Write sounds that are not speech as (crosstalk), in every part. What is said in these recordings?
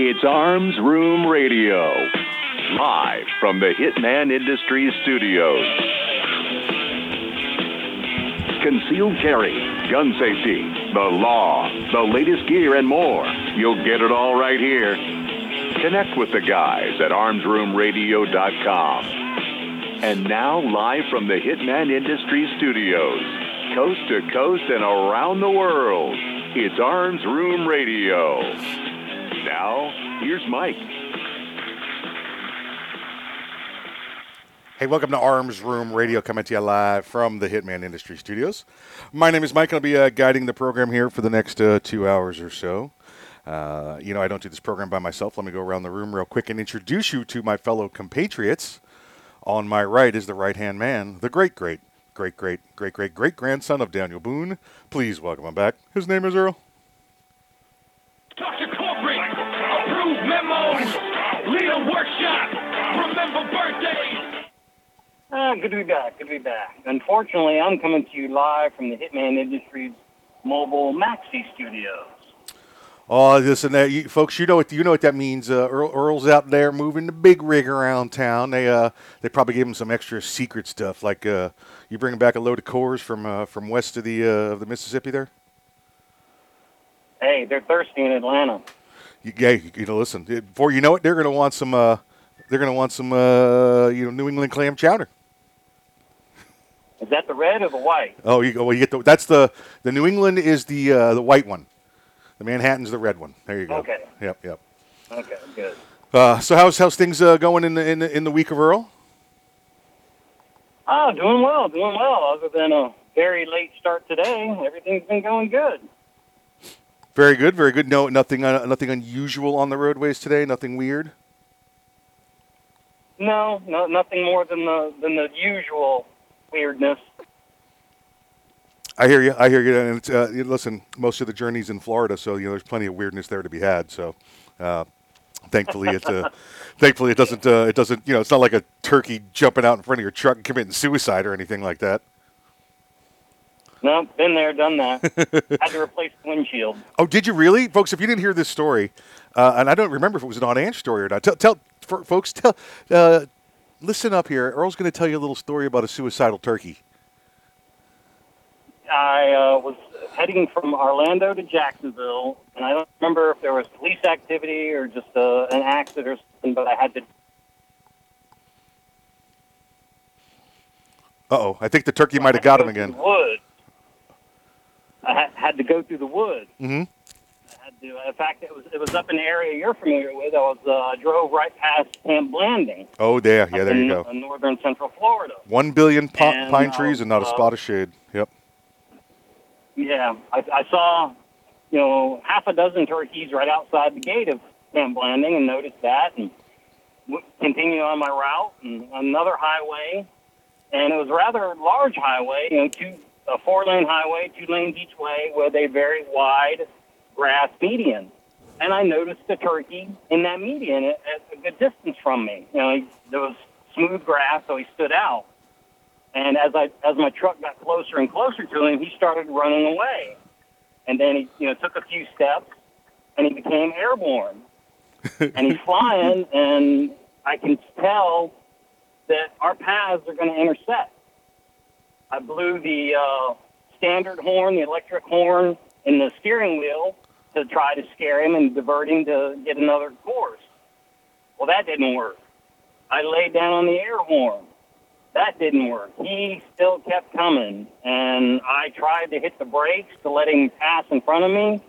It's Arms Room Radio, live from the Hitman Industries studios. Concealed carry, gun safety, the law, the latest gear, and more. You'll get it all right here. Connect with the guys at armsroomradio.com. And now, live from the Hitman Industries studios, coast to coast and around the world, it's Arms Room Radio. Now, here's Mike. Hey, welcome to Arms Room Radio, coming to you live from the Hitman Industry Studios. My name is Mike. I'll be uh, guiding the program here for the next uh, two hours or so. Uh, you know, I don't do this program by myself. Let me go around the room real quick and introduce you to my fellow compatriots. On my right is the right hand man, the great, great, great, great, great, great, great grandson of Daniel Boone. Please welcome him back. His name is Earl. Dr. Corporate, approved memos, lead a workshop, remember birthdays. Ah, good to be back. Good to be back. Unfortunately, I'm coming to you live from the Hitman Industries mobile Maxi studios. Oh, this and that, you, folks. You know what you know what that means. Uh, Earl, Earl's out there moving the big rig around town. They uh, they probably gave him some extra secret stuff, like uh, you bringing back a load of Coors from uh, from west of the uh, of the Mississippi there. Hey, they're thirsty in Atlanta. You, yeah, you, you know, listen. Before you know it, they're going to want some. Uh, they're going to want some. Uh, you know, New England clam chowder. Is that the red or the white? Oh, you go. Well, you get the. That's the the New England is the uh, the white one. The Manhattan's the red one. There you go. Okay. Yep. Yep. Okay, good. Uh, so how's how's things uh, going in the, in the in the week of Earl? Oh, doing well, doing well. Other than a very late start today, everything's been going good. Very good, very good. No, nothing, uh, nothing unusual on the roadways today. Nothing weird. No, no, nothing more than the than the usual weirdness. I hear you. I hear you. And it's, uh, listen, most of the journey's in Florida, so you know there's plenty of weirdness there to be had. So, uh, thankfully, it uh, (laughs) thankfully it doesn't uh, it doesn't you know it's not like a turkey jumping out in front of your truck and committing suicide or anything like that. No, been there, done that. (laughs) Had to replace the windshield. Oh, did you really, folks? If you didn't hear this story, uh, and I don't remember if it was an on Ange story or not, tell, tell for, folks, tell, uh, listen up here. Earl's going to tell you a little story about a suicidal turkey. I uh, was heading from Orlando to Jacksonville, and I don't remember if there was police activity or just uh, an accident or something, but I had to. Uh oh, I think the turkey might have got him (laughs) again. Woods. I ha- had to go through the woods. Mm-hmm. I had to, in fact, it was it was up in an area you're familiar with. I was uh, drove right past Camp Blanding. Oh, there, yeah, there you in, go. uh, northern central Florida. One billion And, pine uh, trees and not a uh, spot of shade. Yep. Yeah, I, I saw, you know, half a dozen turkeys right outside the gate of Camp Blanding and noticed that and w- continued on my route and another highway. And it was a rather large highway, you know, two, a four lane highway, two lanes each way with a very wide grass median. And I noticed a turkey in that median at, at a good distance from me. You know, he, there was smooth grass, so he stood out. And as I as my truck got closer and closer to him, he started running away. And then he, you know, took a few steps, and he became airborne. (laughs) and he's flying, and I can tell that our paths are going to intersect. I blew the uh, standard horn, the electric horn, in the steering wheel to try to scare him and divert him to get another course. Well, that didn't work. I laid down on the air horn that didn't work. He still kept coming, and I tried to hit the brakes to let him pass in front of me.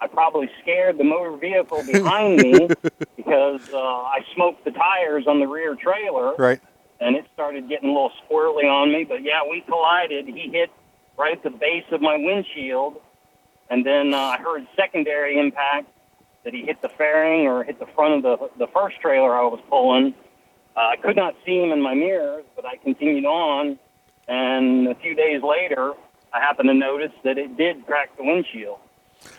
I probably scared the motor vehicle behind me (laughs) because uh, I smoked the tires on the rear trailer, Right. And it started getting a little squirrely on me. But yeah, we collided. He hit right at the base of my windshield, and then uh, I heard secondary impact that he hit the fairing or hit the front of the the first trailer I was pulling. Uh, I could not see him in my mirrors, but I continued on, and a few days later, I happened to notice that it did crack the windshield.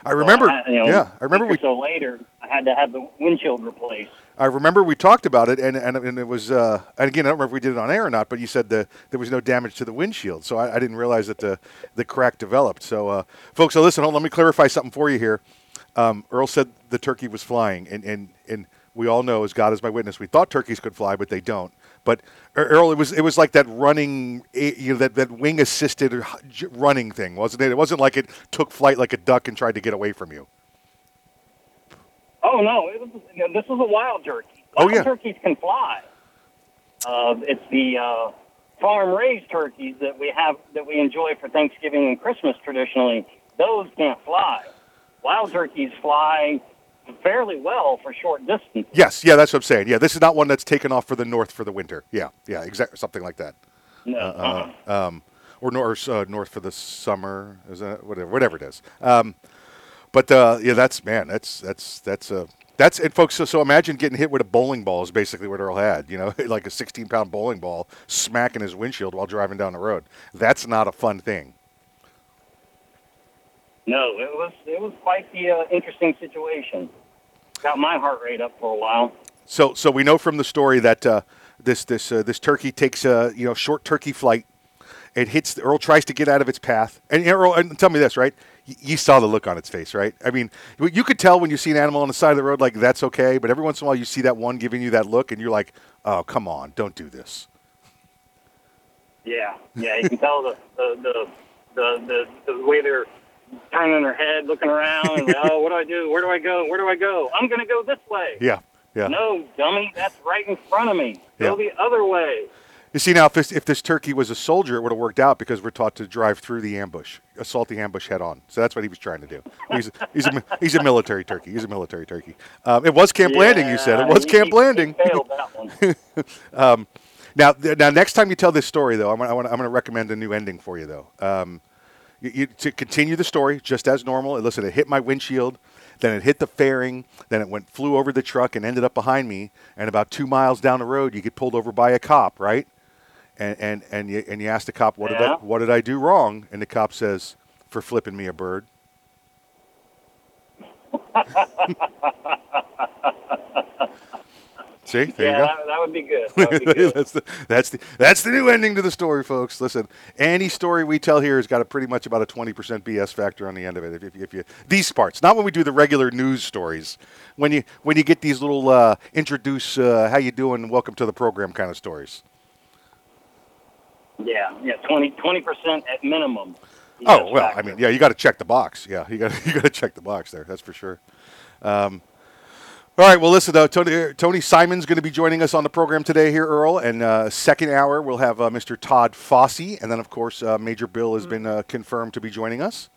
I remember. So I, you know, yeah, I remember we. so later, I had to have the windshield replaced. I remember we talked about it, and and, and it was. Uh, and again, I don't remember if we did it on air or not, but you said the, there was no damage to the windshield, so I, I didn't realize that the the crack developed. So, uh, folks, so listen, hold, let me clarify something for you here. Um, Earl said the turkey was flying, and, and and we all know, as God is my witness, we thought turkeys could fly, but they don't. But Earl, it was it was like that running, eh, you know, that, that wing assisted running thing, wasn't it? It wasn't like it took flight like a duck and tried to get away from you. Oh no, it was, you know, this was a wild turkey. Oh, Wild yeah. turkeys can fly. Uh, it's the uh, farm-raised turkeys that we have that we enjoy for Thanksgiving and Christmas traditionally. Those can't fly. Wild turkeys fly fairly well for short distances. Yes, yeah, that's what I'm saying. Yeah, this is not one that's taken off for the north for the winter. Yeah, yeah, exactly, something like that. No, Uh, uh-uh. um, or north, uh, north for the summer, is that whatever, whatever it is. Um, but uh, yeah, that's man, that's that's that's uh, that's and folks. So, so imagine getting hit with a bowling ball is basically what Earl had. You know, (laughs) like a 16 pound bowling ball smacking his windshield while driving down the road. That's not a fun thing. no, it was it was quite the uh, interesting situation. Got my heart rate up for a while. So, so we know from the story that uh, this this uh, this turkey takes a you know short turkey flight. It hits. the, Earl tries to get out of its path, and Earl, and tell me this, right? You saw the look on its face, right? I mean, you could tell when you see an animal on the side of the road, like that's okay, but every once in a while you see that one giving you that look, and you're like, "Oh, come on, don't do this." Yeah, yeah, you can tell the the the the, the, way they're turning their head, looking around, and (laughs) oh, what do I do? Where do I go? Where do I go? I'm going to go this way. Yeah, yeah. No, dummy, that's right in front of me. Go Yeah. the other way. You see now, if this, if this turkey was a soldier, it would have worked out because we're taught to drive through the ambush, assault the ambush head on. So that's what he was trying to do. He's he's a, he's a military turkey. He's a military turkey. Um, it was Camp Landing, you said. It was he- Camp he- Landing. He failed that one. (laughs) Now, th- now, next time you tell this story, though, I'm gonna, I'm gonna, I'm gonna recommend a new ending for you, though. Um, you, you, to continue the story just as normal. Listen, it hit my windshield, then it hit the fairing, then it went flew over the truck and ended up behind me. And about two miles down the road, you get pulled over by a cop, right? And and and you and you ask the cop, what did I what did I do wrong? And the cop says, for flipping me a bird. (laughs) See, there yeah, you go. that, that would be good. (laughs) That would be good. that's the that's the that's the new ending to the story, folks. Listen, any story we tell here has got a pretty much about a twenty percent BS factor on the end of it. If, if, if you these parts, not when we do the regular news stories, when you when you get these little uh, introduce uh, how you doing, welcome to the program kind of stories. Yeah, yeah, 20 percent at minimum. Oh Yes, well, I mean, yeah, you got to check the box. Yeah, you got (laughs) you got to check the box there. That's for sure. Um, all right. Well, listen, though, Tony, Tony Simon's going to be joining us on the program today here, Earl. And uh, second hour, we'll have uh, Mr. Todd Fossey, and then of course uh, Major Bill has been uh, confirmed to be joining us.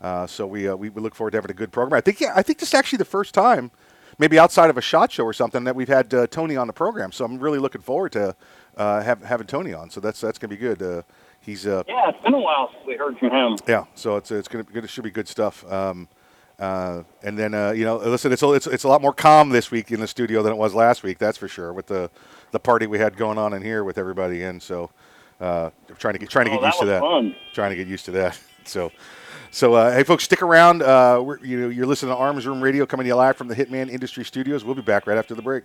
Uh, so we, uh, we we look forward to having a good program. I think yeah, I think this is actually the first time, maybe outside of a shot show or something, that we've had uh, Tony on the program. So I'm really looking forward to uh, have, having Tony on. So that's that's going to be good. Uh, he's uh, Yeah, it's been a while since we heard from him. yeah, so it's it's gonna be good. It should be good stuff. Um, uh, and then uh, you know, listen, it's a, it's it's a lot more calm this week in the studio than it was last week. That's for sure. With the the party we had going on in here with everybody in, so uh, trying to get trying to Oh, get that used to that. fun. Trying to get used to that. (laughs) So. So, uh, hey, folks, stick around. Uh, we're, you know, you're listening to Arms Room Radio coming to you live from the Hitman Industry Studios. We'll be back right after the break.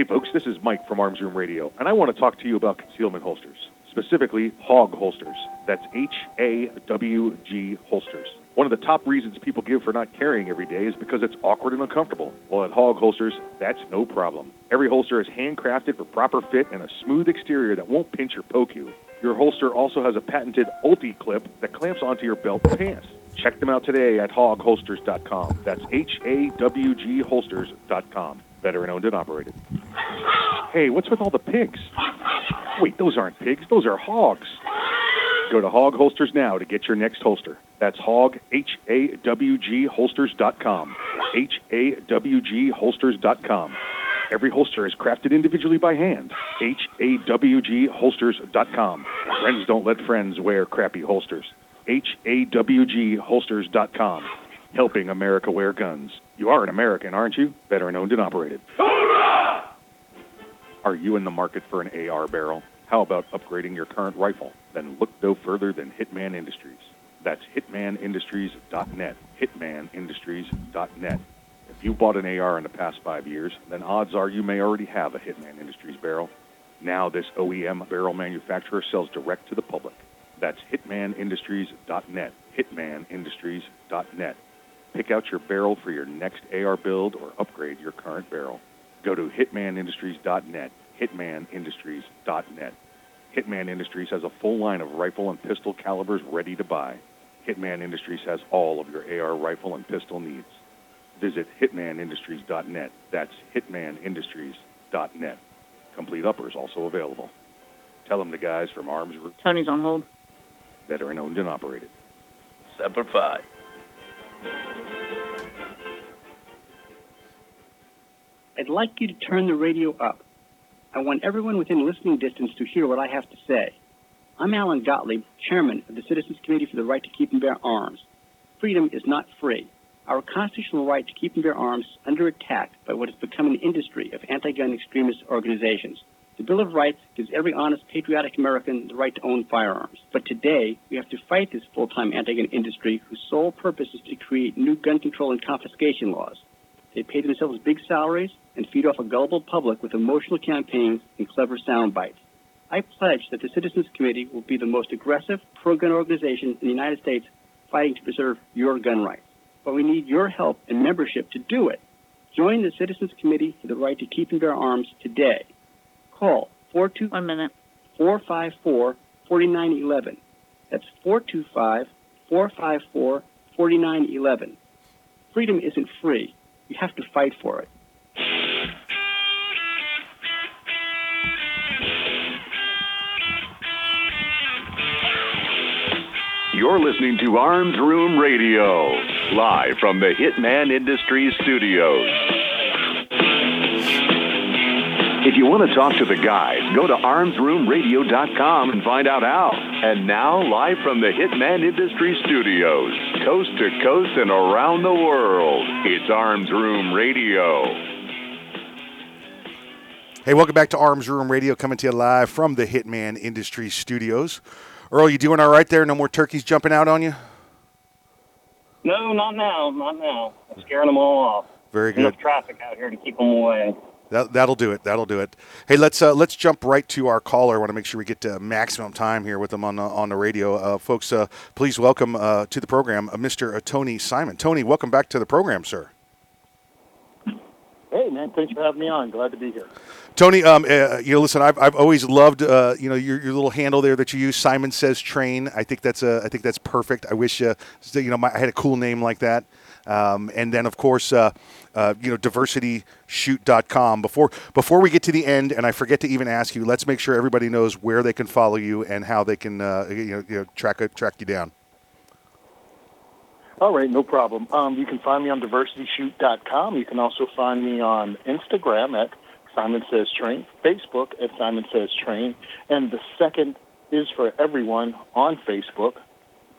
Hey, folks, this is Mike from Arms Room Radio, and I want to talk to you about concealment holsters, specifically Hawg holsters. That's H A W G holsters. One of the top reasons people give for not carrying every day is because it's awkward and uncomfortable. Well, at Hawg Holsters, that's no problem. Every holster is handcrafted for proper fit and a smooth exterior that won't pinch or poke you. Your holster also has a patented Ulti clip that clamps onto your belt and pants. Check them out today at hawgholsters.com. That's H A W G holsters.com. Veteran owned and operated. Hey, what's with all the pigs? Wait, those aren't pigs, those are hogs. Go to Hawg Holsters now to get your next holster. That's hog, H A W G holsters.com. H A W G holsters.com. Every holster is crafted individually by hand. H A W G holsters.com. Friends don't let friends wear crappy holsters. H A W G holsters.com. Helping America wear guns. You are an American, aren't you? Veteran owned and operated. Are you in the market for an AR barrel? How about upgrading your current rifle? Then look no further than Hitman Industries. That's hitmanindustries.net. Hitmanindustries.net. If you bought an AR in the past five years, then odds are you may already have a Hitman Industries barrel. Now this OEM barrel manufacturer sells direct to the public. That's hitmanindustries.net. Hitmanindustries.net. Pick out your barrel for your next AR build or upgrade your current barrel. Go to hitmanindustries.net. Hitmanindustries.net. Hitman Industries has a full line of rifle and pistol calibers ready to buy. Hitman Industries has all of your AR rifle and pistol needs. Visit hitmanindustries.net. That's hitmanindustries.net. Complete uppers also available. Tell them the guys from Arms Room, Tony's on hold. veteran owned and operated. Semper Fi. I'd like you to turn the radio up. I want everyone within listening distance to hear what I have to say. I'm Alan Gottlieb, chairman of the Citizens Committee for the Right to Keep and Bear Arms. Freedom is not free. Our constitutional right to keep and bear arms is under attack by what has become an industry of anti-gun extremist organizations. The Bill of Rights gives every honest, patriotic American the right to own firearms. But today, we have to fight this full-time anti-gun industry whose sole purpose is to create new gun control and confiscation laws. They pay themselves big salaries and feed off a gullible public with emotional campaigns and clever sound bites. I pledge that the Citizens Committee will be the most aggressive pro-gun organization in the United States fighting to preserve your gun rights. But we need your help and membership to do it. Join the Citizens Committee for the Right to Keep and Bear Arms today. Call 42 One minute. 454 4911. That's 425 454 4911. Freedom isn't free. You have to fight for it. You're listening to Arms Room Radio, live from the Hitman Industries studios. If you want to talk to the guys, go to armsroomradio.com and find out how. And now, live from the Hitman Industry studios, coast to coast and around the world, it's Arms Room Radio. Hey, welcome back to Arms Room Radio, coming to you live from the Hitman Industry studios. Earl, you doing all right there? No more turkeys jumping out on you? No, not now, not now. I'm scaring them all off. Very Enough good. traffic out here to keep them away. That, that'll do it. That'll do it. Hey, let's uh, let's jump right to our caller. I want to make sure we get to maximum time here with them on the, on the radio, uh, folks. Uh, please welcome uh, to the program uh, Mr. Uh, Tony Simon. Tony, welcome back to the program, sir. Hey, man, thanks for having me on. Glad to be here. Tony, um, uh, you know, listen, I've, I've always loved, uh, you know, your, your little handle there that you use. Simon says train. I think that's a, I think that's perfect. I wish, uh, you know, my, I had a cool name like that. Um, and then, of course, uh, uh, you know, diversityshoot.com. Before before we get to the end, and I forget to even ask you, let's make sure everybody knows where they can follow you and how they can, uh, you know, you know track track you down. All right, no problem. Um, you can find me on diversityshoot.com. You can also find me on Instagram at Simon Says Train, Facebook at Simon Says Train, and the second is for everyone on Facebook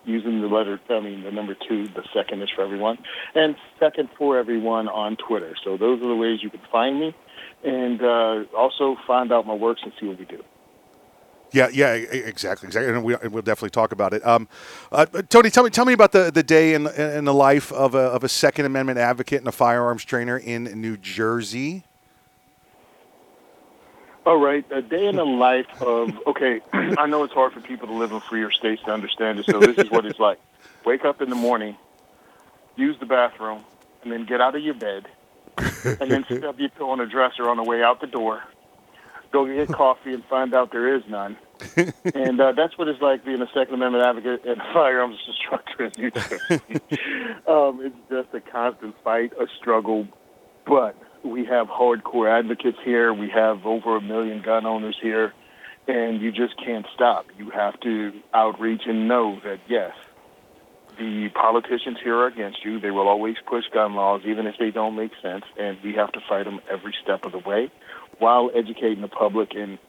using the letter, I mean, the number two, the second is for everyone, and second for everyone on Twitter. So those are the ways you can find me, and uh, also find out my works and see what we do. Yeah, yeah, exactly, exactly, and we, will definitely talk about it. Um, uh, Tony, tell me, tell me about the, the day in, in the life of a, of a Second Amendment advocate and a firearms trainer in New Jersey. All right, a day in the life of okay. I know it's hard for people to live in freer states to understand it, so this is what it's like: wake up in the morning, use the bathroom, and then get out of your bed, and then stub your toe on a dresser on the way out the door go get coffee and find out there is none. and uh, that's what it's like being a Second Amendment advocate and a firearms instructor in New Jersey. (laughs) um, it's just a constant fight, a struggle, but we have hardcore advocates here. We have over a million gun owners here, and you just can't stop. You have to outreach and know that, yes, the politicians here are against you. They will always push gun laws, even if they don't make sense, and we have to fight them every step of the way while educating the public and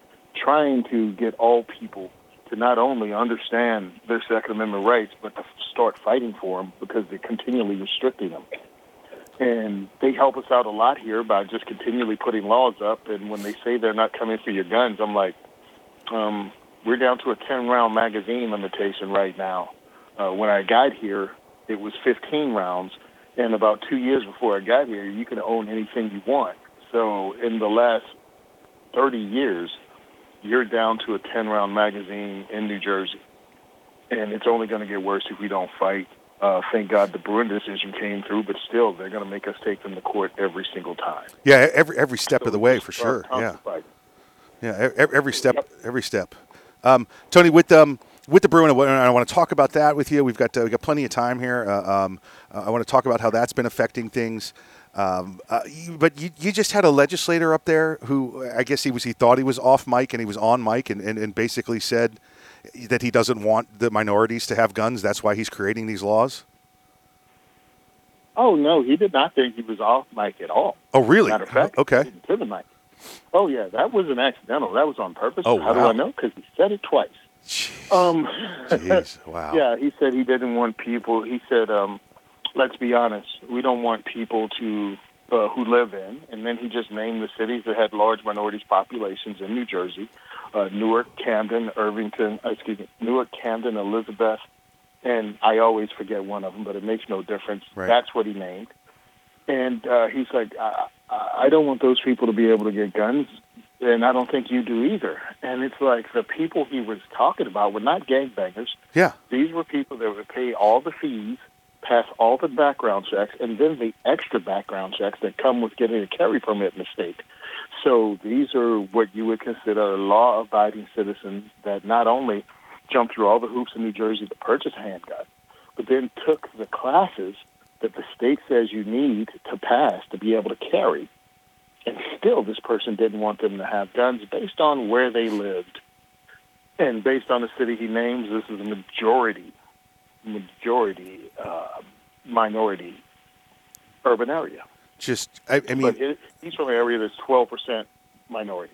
trying to get all people to not only understand their Second Amendment rights, but to start fighting for them because they're continually restricting them. And they help us out a lot here by just continually putting laws up. And when they say they're not coming for your guns, I'm like, um, we're down to a 10 round magazine limitation right now. Uh, when I got here, it was 15 rounds. And about two years before I got here, you can own anything you want. So in the last 30 years, you're down to a 10 round magazine in New Jersey. And it's only going to get worse if we don't fight. Uh, thank God the Bruen decision came through, but still, they're going to make us take them to court every single time. Yeah, every every step so of the way for sure. Yeah, yeah, every, every step, yep. every step. Um, Tony, with um, with the Bruen, I want to talk about that with you. We've got uh, we got plenty of time here. Uh, um, I want to talk about how that's been affecting things. Um, uh, you, but you, you just had a legislator up there who I guess he was he thought he was off mic and he was on mic and, and, and basically said that he doesn't want the minorities to have guns. That's why he's creating these laws. Oh no, he did not think he was off mic at all. Oh really? Matter of fact, okay. To the mic. Oh yeah, that wasn't accidental. That was on purpose. Oh, How wow. do I know? Because he said it twice. Jeez. Um, Jeez. (laughs) Wow. yeah, he said he didn't want people. He said um, let's be honest, we don't want people to uh, who live in, and then he just named the cities that had large minorities populations in New Jersey: uh, Newark, Camden, Irvington. Uh, excuse me, Newark, Camden, Elizabeth, and I always forget one of them, but it makes no difference. Right. That's what he named. And uh, he's like, I, I don't want those people to be able to get guns, and I don't think you do either. And it's like the people he was talking about were not gangbangers. Yeah. These were people that would pay all the fees pass all the background checks and then the extra background checks that come with getting a carry permit in the state. So these are what you would consider law abiding citizens that not only jumped through all the hoops in New Jersey to purchase a handgun, but then took the classes that the state says you need to pass to be able to carry. And still, this person didn't want them to have guns based on where they lived. And based on the city he names, this is a majority majority uh, minority urban area. Just, I, I mean, it, he's from an area that's twelve percent minority.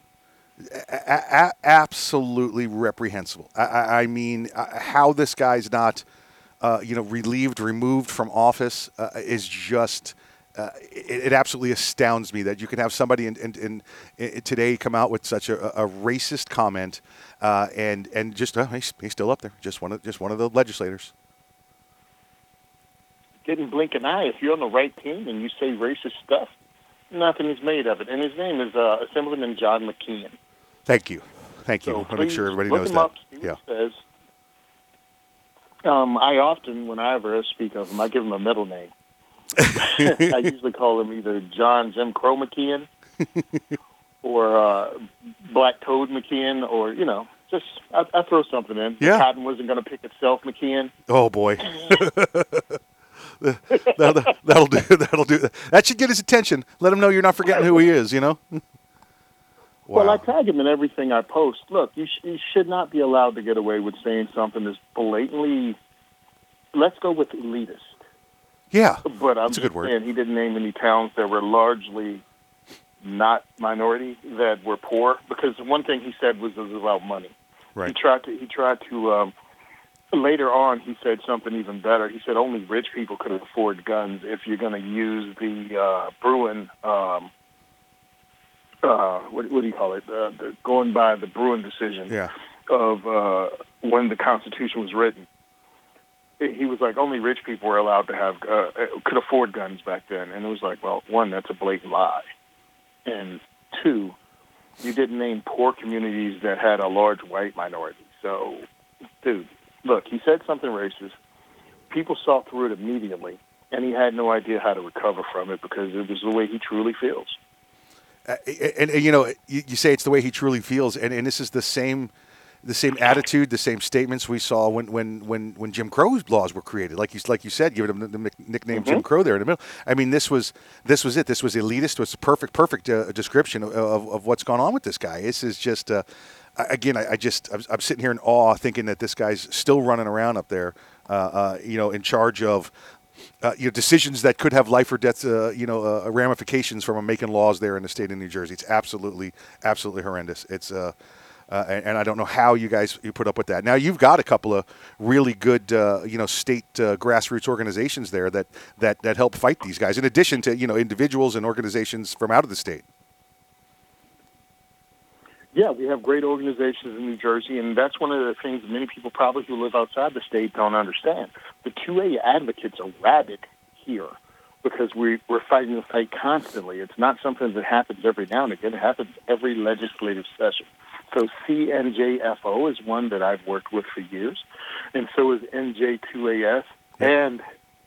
A- a- absolutely reprehensible. I, I, mean, uh, how this guy's not, uh, you know, relieved, removed from office uh, is just. Uh, it, it, absolutely astounds me that you can have somebody in, in, in, today come out with such a, a racist comment, uh, and and just uh, he's, he's still up there, just one of just one of the legislators didn't blink an eye. If you're on the right team and you say racist stuff, nothing is made of it. And his name is uh, Assemblyman John McKeon. Thank you. Thank you. So I want to make sure everybody knows that. Up, yeah. Says, um, I often, when I ever speak of him, I give him a middle name. (laughs) I usually call him either John Jim Crow McKeon (laughs) or uh, Black Toad McKeon, or you know, just I, I throw something in. Yeah. The cotton wasn't going to pick itself, McKeon. Oh boy. (laughs) that'll, that'll do. (laughs) That'll do. That should get his attention. Let him know you're not forgetting who he is. You know. (laughs) Well, I tag him in everything I post. Look, you, sh- you should not be allowed to get away with saying something that's blatantly. Let's go with elitist. Yeah. But I'm That's a good word. And he didn't name any towns that were largely not minority that were poor because one thing he said was it was about money. Right. He tried to he tried to um later on he said something even better. He said only rich people could afford guns if you're going to use the uh Bruen um uh what what do you call it? Uh, the going by the Bruen decision Yeah. of uh when the constitution was written he was like only rich people were allowed to have uh, could afford guns back then, and it was like, well, one, that's a blatant lie, and two, you didn't name poor communities that had a large white minority. So, dude, look, he said something racist. People saw through it immediately, and he had no idea how to recover from it because it was the way he truly feels. Uh, and, and, you know, you, you say it's the way he truly feels, and, and this is the same, the same attitude, the same statements we saw when when when, when Jim Crow laws were created. Like you like you said, giving him the, the nickname Jim Mhm. Crow there in the middle. I mean, this was this was it. This was elitist. It was a perfect perfect uh, description of, of, of what's gone on with this guy. This is just. Uh, Again, I, I just I'm, I'm sitting here in awe, thinking that this guy's still running around up there, uh, uh, you know, in charge of uh, you know, decisions that could have life or death, uh, you know, uh, ramifications from making laws there in the state of New Jersey. It's absolutely, absolutely horrendous. It's, uh, uh, and, and I don't know how you guys you put up with that. Now you've got a couple of really good, uh, you know, state uh, grassroots organizations there that, that that help fight these guys, in addition to you know individuals and organizations from out of the state. Yeah, we have great organizations in New Jersey, and that's one of the things many people probably who live outside the state don't understand. The 2A advocates are rabid here because we, we're fighting the fight constantly. It's not something that happens every now and again. It happens every legislative session. So CNJFO is one that I've worked with for years, and so is NJ2AS and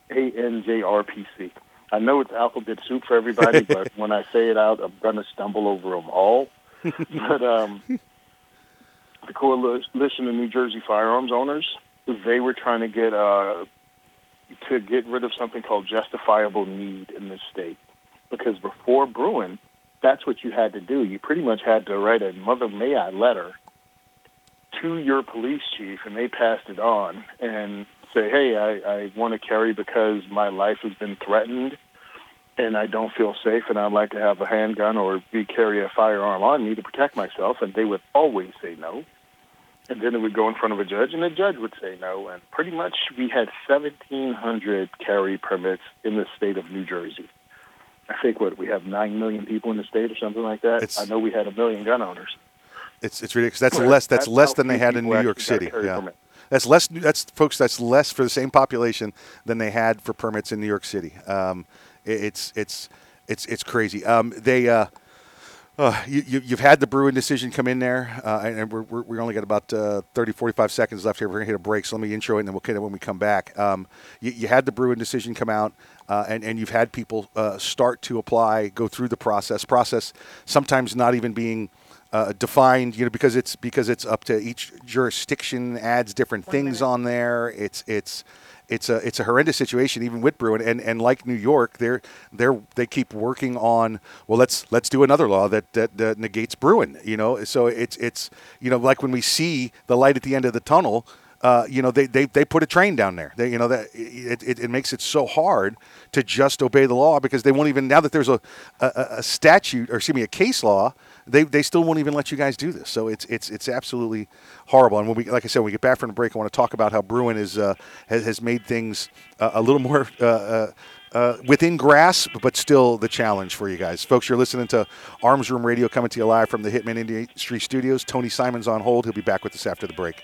ANJRPC. I know it's alphabet soup for everybody, (laughs) but when I say it out, I'm going to stumble over them all. (laughs) but um, the Coalition of New Jersey Firearms Owners, they were trying to get uh, to get rid of something called justifiable need in this state, because before Bruen, that's what you had to do. You pretty much had to write a Mother May I letter to your police chief, and they passed it on and say, "Hey, I, I want to carry because my life has been threatened." And I don't feel safe, and I'd like to have a handgun or be carry a firearm on me to protect myself, and they would always say no. And then it would go in front of a judge, and the judge would say no. And pretty much, we had 1,700 carry permits in the state of New Jersey. I think what we have nine million people in the state, or something like that. I know we had a million gun owners. It's it's ridiculous. That's less. That's, that's less than they had in New York City. Yeah. permit. That's less. That's folks. That's less for the same population than they had for permits in New York City. Um, it's it's it's it's crazy. Um, they. Uh, uh, you, you've had the Bruen decision come in there, uh, and and we're, we're, we only got about uh, 30, 45 seconds left here. We're going to hit a break, so let me intro it, and then we'll get it when we come back. Um, you, you had the Bruen decision come out, uh, and, and you've had people uh, start to apply, go through the process. Process sometimes not even being uh, defined, you know, because it's because it's up to each jurisdiction adds different things on there. It's it's it's a it's a horrendous situation even with Bruen. And, and like New York they're they're they keep working on well let's let's do another law that, that that negates Bruen you know? So it's it's you know like when we see the light at the end of the tunnel uh, you know they, they they put a train down there. They, you know that it, it, it makes it so hard to just obey the law because they won't even now that there's a, a, a statute or excuse me a case law they, they still won't even let you guys do this. So it's it's it's absolutely horrible. And when we like I said, when we get back from the break, I want to talk about how Bruen is uh, has, has made things uh, a little more. Uh, uh, uh, within grasp, but still the challenge for you guys. Folks, you're listening to Arms Room Radio coming to you live from the Hitman Industry Studios. Tony Simon's on hold. He'll be back with us after the break.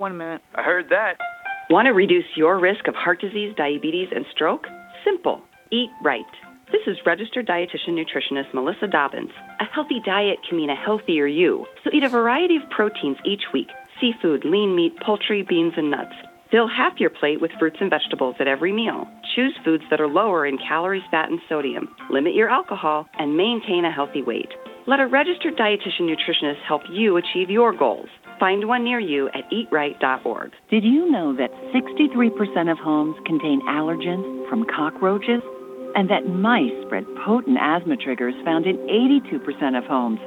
One minute. I heard that. Want to reduce your risk of heart disease, diabetes, and stroke? Simple. Eat right. This is registered dietitian nutritionist Melissa Dobbins. A healthy diet can mean a healthier you. So eat a variety of proteins each week seafood, lean meat, poultry, beans, and nuts. Fill half your plate with fruits and vegetables at every meal. Choose foods that are lower in calories, fat, and sodium. Limit your alcohol and maintain a healthy weight. Let a registered dietitian nutritionist help you achieve your goals. Find one near you at eatright.org. Did you know that 63% of homes contain allergens from cockroaches? And that mice spread potent asthma triggers found in 82% of homes?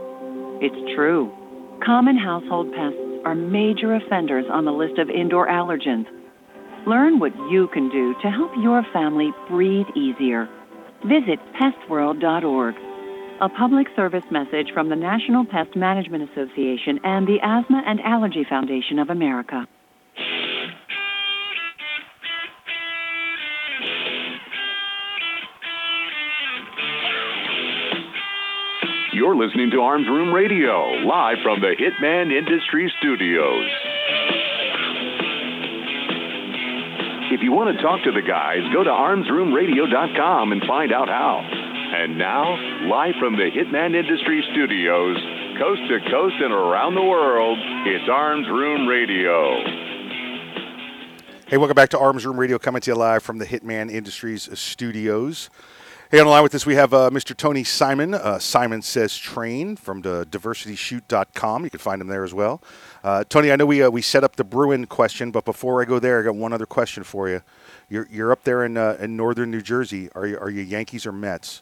It's true. Common household pests are major offenders on the list of indoor allergens. Learn what you can do to help your family breathe easier. Visit pestworld.org. A public service message from the National Pest Management Association and the Asthma and Allergy Foundation of America. You're listening to Arms Room Radio, live from the Hitman Industry Studios. If you want to talk to the guys, go to armsroomradio.com and find out how. And now, live from the Hitman Industry Studios, coast to coast and around the world, it's Arms Room Radio. Hey, welcome back to Arms Room Radio, coming to you live from the Hitman Industries studios. Hey, on the line with us, we have uh, Mr. Tony Simon. Uh, Simon Says Train from the diversityshoot.com. You can find him there as well. Uh, Tony, I know we, uh, we set up the Bruen question, but before I go there, I got one other question for you. You're, you're up there in, uh, in northern New Jersey. Are you, are you Yankees or Mets?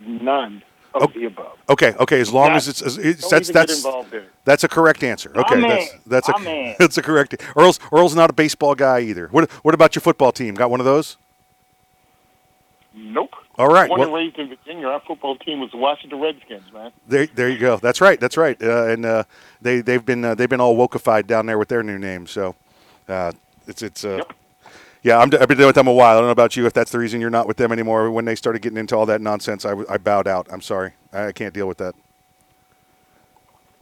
None of the above. Okay, okay. As long Not- as it's, as it's don't that's even get that's involved in that's a correct answer. Okay, I'm that's that's a I'm in. (laughs) that's a correct. Earl's Earl's not a baseball guy either. What what about your football team? Got one of those? Nope. All right, Born and well- raised in Virginia, our football team was the Washington Redskins, man. There, there you go. That's right. That's right. Uh, and uh, they they've been uh, they've been all wokeified down there with their new name. So uh, it's it's. Uh, Yeah, I'm, I've been with them a while. I don't know about you if that's the reason you're not with them anymore. When they started getting into all that nonsense, I, I bowed out. I'm sorry. I, I can't deal with that.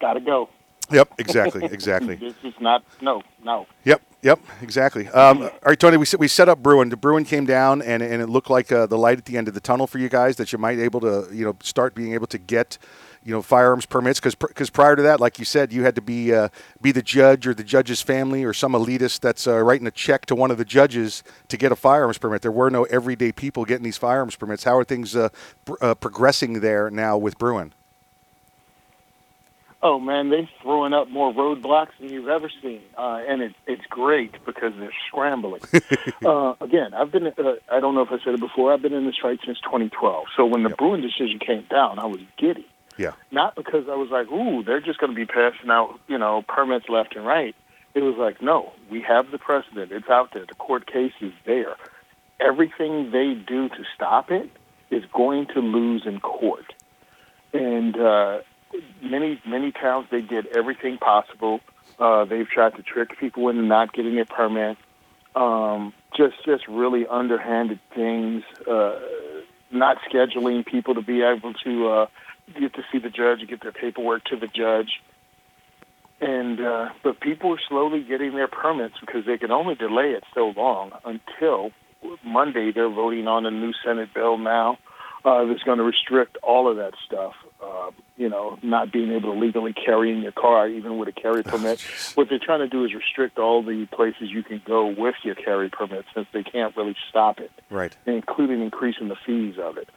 Gotta go. Yep, (laughs) exactly, exactly. this is not no, no. Yep, yep, exactly. Um, all right, Tony, we set, we set up Bruen. The Bruen came down, and, and it looked like uh, the light at the end of the tunnel for you guys that you might able to you know start being able to get you know firearms permits because because prior to that, like you said, you had to be uh, be the judge or the judge's family or some elitist that's uh, writing a check to one of the judges to get a firearms permit. There were no everyday people getting these firearms permits. How are things uh, pr- uh, progressing there now with Bruen? Oh man, they're throwing up more roadblocks than you've ever seen, uh, and it, it's great because they're scrambling. (laughs) uh, again, I've been. Uh, I don't know if I said it before. I've been in this fight since 2012. So when the Bruen decision came down, I was giddy. Yeah. Not because I was like, "Ooh, they're just going to be passing out, you know, permits left and right." It was like, "No, we have the precedent. It's out there. The court case is there. Everything they do to stop it is going to lose in court." And uh, many many towns they did everything possible. Uh, they've tried to trick people into not getting their permit. Um, just just really underhanded things. Uh, not scheduling people to be able to uh, get to see the judge and get their paperwork to the judge. And uh, but people are slowly getting their permits because they can only delay it so long until Monday. They're voting on a new Senate bill now uh, that's going to restrict all of that stuff. Uh, you know, not being able to legally carry in your car, even with a carry permit. what they're trying to do is restrict all the places you can go with your carry permit, since they can't really stop it, Right. including increasing the fees of it.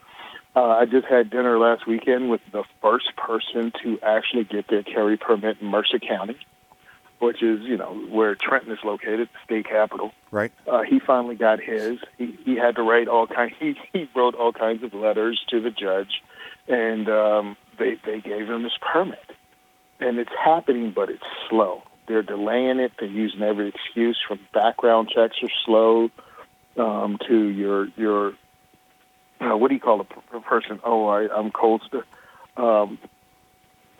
Uh, I just had dinner last weekend with the first person to actually get their carry permit in Mercer County, which is, you know, where Trenton is located, the state capital. Right. Uh, he finally got his. He he had to write all kind. He he wrote all kinds of letters to the judge, and um, they they gave him his permit. And it's happening, but it's slow. They're delaying it. They're using every excuse from background checks are slow um, to your your uh, what do you call a p- a person? Oh, I, I'm cold. St- um,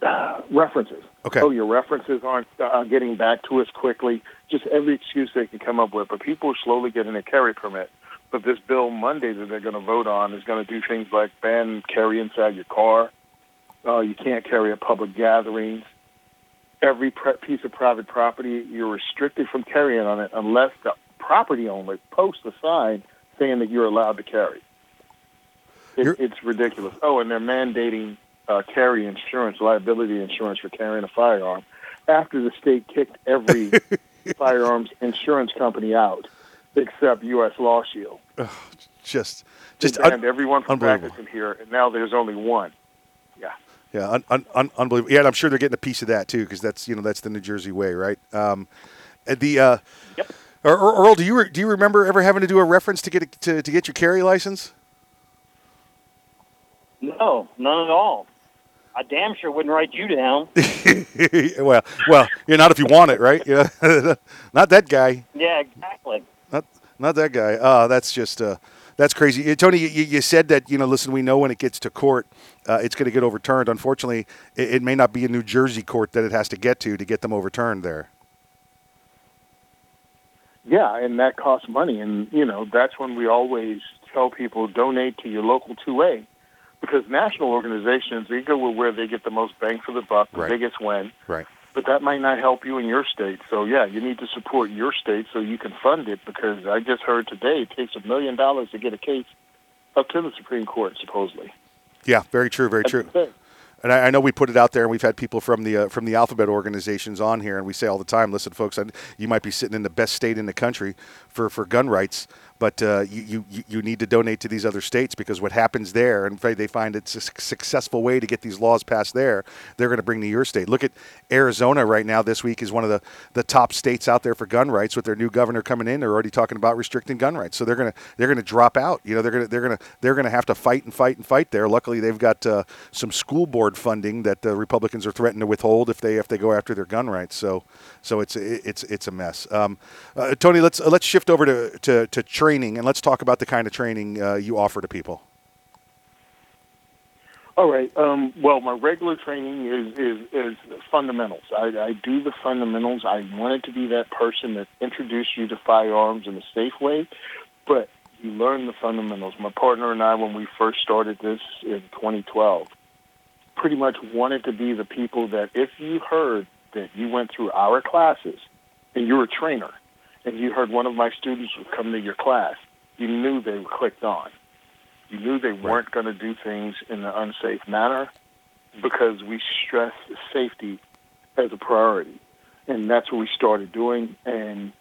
uh, references. Okay. Oh, your references aren't uh, getting back to us quickly. Just every excuse they can come up with. But people are slowly getting a carry permit. But this bill Monday that they're going to vote on is going to do things like ban carry inside your car. Uh, you can't carry at public gatherings. Every pre- piece of private property, you're restricted from carrying on it unless the property owner posts a sign saying that you're allowed to carry. It, it's ridiculous. Oh, and they're mandating uh, carry insurance, liability insurance for carrying a firearm, after the state kicked every (laughs) firearms insurance company out except U.S. Law Shield. Just, They just banned un- everyone from practicing here, and now there's only one. Yeah. Yeah, un- un- un- unbelievable. Yeah, and I'm sure they're getting a piece of that too, because that's you know that's the New Jersey way, right? Um, the uh, yep. Earl, do you re- do you remember ever having to do a reference to get a, to to get your carry license? No, none at all. I damn sure wouldn't write you down. (laughs) well, well, you're not if you want it, right? Yeah, (laughs) not that guy. Yeah, exactly. Not not that guy. Uh, that's just uh, that's crazy. Uh, Tony, you, you said that you know. Listen, we know when it gets to court, uh, it's going to get overturned. Unfortunately, it, it may not be a New Jersey court that it has to get to to get them overturned there. Yeah, and that costs money, and you know that's when we always tell people donate to your local two A, because national organizations they go where they get the most bang for the buck, the Right. biggest win. Right. But that might not help you in your state. So yeah, you need to support your state so you can fund it. Because I just heard today it takes a million dollars to get a case up to the Supreme Court, supposedly. Yeah, very true, very That's true. And I, I know we put it out there, and we've had people from the uh, from the alphabet organizations on here, and we say all the time, "Listen, folks, I, you might be sitting in the best state in the country for, for gun rights, but uh, you, you you need to donate to these other states because what happens there, and they find it's a successful way to get these laws passed there, they're going to bring to your state. Look at Arizona right now. This week is one of the, the top states out there for gun rights. With their new governor coming in, they're already talking about restricting gun rights. So they're gonna they're gonna drop out. You know, they're gonna they're gonna they're gonna have to fight and fight and fight there. Luckily, they've got uh, some school board funding that the Republicans are threatening to withhold if they if they go after their gun rights. So so it's it's it's a mess. Um, uh, Tony, let's let's shift over to to, to. Training, and let's talk about the kind of training uh, you offer to people. All right. Um, well, my regular training is is, is fundamentals. I, I do the fundamentals. I wanted to be that person that introduced you to firearms in a safe way, but you learn the fundamentals. My partner and I, when we first started this in 2012, pretty much wanted to be the people that if you heard that you went through our classes and you're a trainer and you heard one of my students would come to your class, you knew they were clicked on. You knew they weren't going to do things in an unsafe manner because we stress safety as a priority. And that's what we started doing. And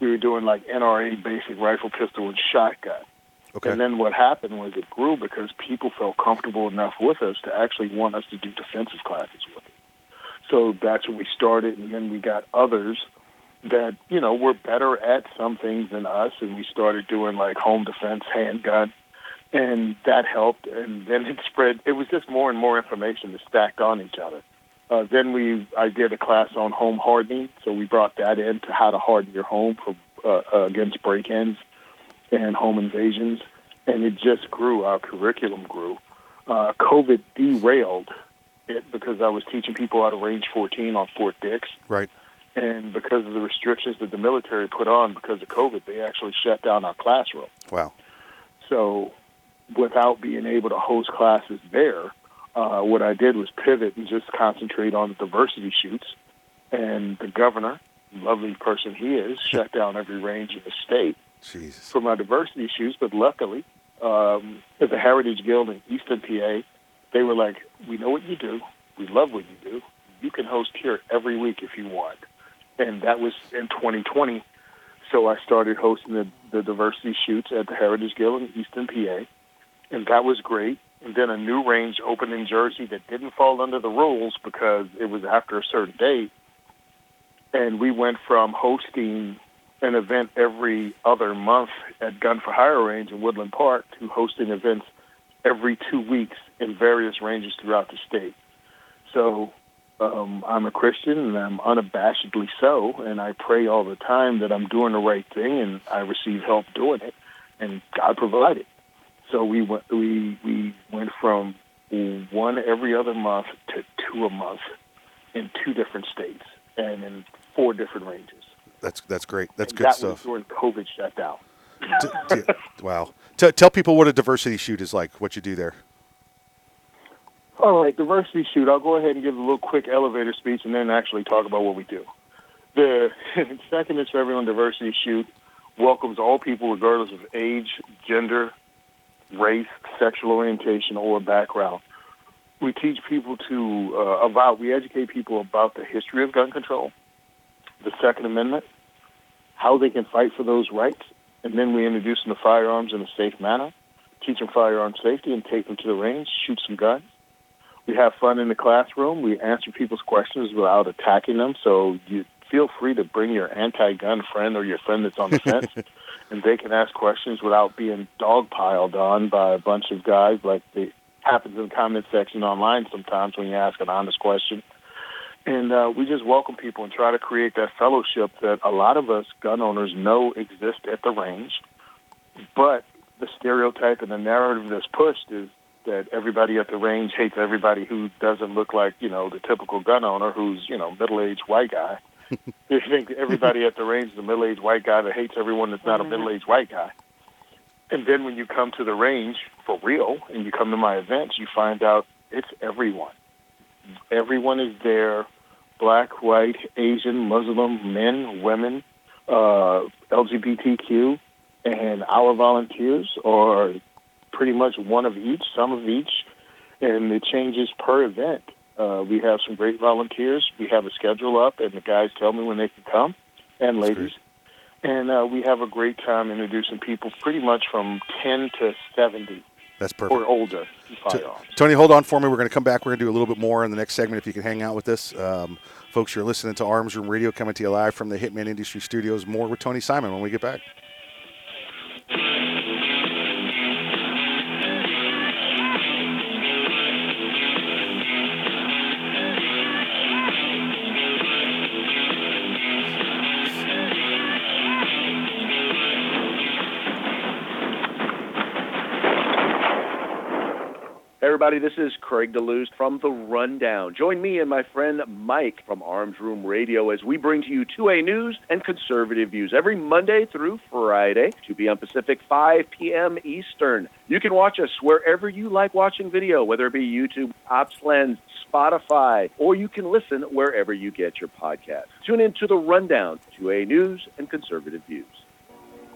we were doing like NRA basic rifle, pistol, and shotgun. Okay. And then what happened was it grew because people felt comfortable enough with us to actually want us to do defensive classes with it. So that's where we started, and then we got others that you know were better at some things than us, and we started doing like home defense, handgun, and that helped. And then it spread. It was just more and more information that stacked on each other. Uh, then we, I did a class on home hardening, so we brought that in to how to harden your home for uh, uh, against break-ins and home invasions, and it just grew. Our curriculum grew. Uh, COVID derailed it because I was teaching people out of range 14 on Fort Dix, Right. And because of the restrictions that the military put on because of COVID, they actually shut down our classroom. Wow. So, without being able to host classes there, uh, what I did was pivot and just concentrate on the diversity shoots. And the governor, lovely person he is, (laughs) shut down every range in the state Jesus. for my diversity shoots. But luckily, um, at the Heritage Guild in Easton PA, they were like, "We know what you do. We love what you do. You can host here every week if you want." And that was in 2020. So I started hosting the, the diversity shoots at the Heritage Guild in Easton, PA, and that was great. And then a new range opened in Jersey that didn't fall under the rules because it was after a certain date. And we went from hosting an event every other month at Gun for Hire Range in Woodland Park to hosting events every two weeks in various ranges throughout the state. So um, I'm a Christian and I'm unabashedly so, and I pray all the time that I'm doing the right thing and I receive help doing it, and God provided. So we went we we went from one every other month to two a month in two different states and in four different ranges. That's that's great. That's And good that stuff. was during COVID shutdown. T- t- wow. T- tell people what a diversity shoot is like. What you do there. All right, diversity shoot. I'll go ahead and give a little quick elevator speech and then actually talk about what we do. The (laughs) second is for everyone diversity shoot welcomes all people regardless of age, gender, race, sexual orientation, or background. We teach people to uh, about we educate people about the history of gun control, the Second Amendment, how they can fight for those rights, and then we introduce them to firearms in a safe manner, teach them firearm safety, and take them to the range, shoot some guns. We have fun in the classroom. We answer people's questions without attacking them. So you feel free to bring your anti-gun friend or your friend that's on the (laughs) fence, and they can ask questions without being dogpiled on by a bunch of guys like it happens in the comment section online sometimes when you ask an honest question. And uh, we just welcome people and try to create that fellowship that a lot of us gun owners know exists at the range. But the stereotype and the narrative that's pushed is that everybody at the range hates everybody who doesn't look like, you know, the typical gun owner who's, you know, middle-aged white guy. (laughs) they think everybody at the range is a middle-aged white guy that hates everyone that's not a middle-aged white guy. And then when you come to the range for real and you come to my events, you find out it's everyone. Everyone is there black, white, Asian, Muslim, men, women, uh, LGBTQ, and our volunteers are pretty much one of each, some of each, and it changes per event. Uh, we have some great volunteers. We have a schedule up, and the guys tell me when they can come, and ladies. And uh, we have a great time introducing people pretty much from 10 to 70 That's perfect. or older firearms. Tony, hold on for me. We're going to come back. We're going to do a little bit more in the next segment if you can hang out with us. Um, folks, you're listening to Arms Room Radio coming to you live from the Hitman Industry Studios. More with Tony Simon when we get back. Everybody. This is Craig DeLuz from The Rundown. Join me and my friend Mike from Arms Room Radio as we bring to you 2A News and conservative views every Monday through Friday, 2 p.m. Pacific, 5 p.m. Eastern. You can watch us wherever you like watching video, whether it be YouTube, Ops Lens, Spotify, or you can listen wherever you get your podcast. Tune in to The Rundown, 2A News and conservative views.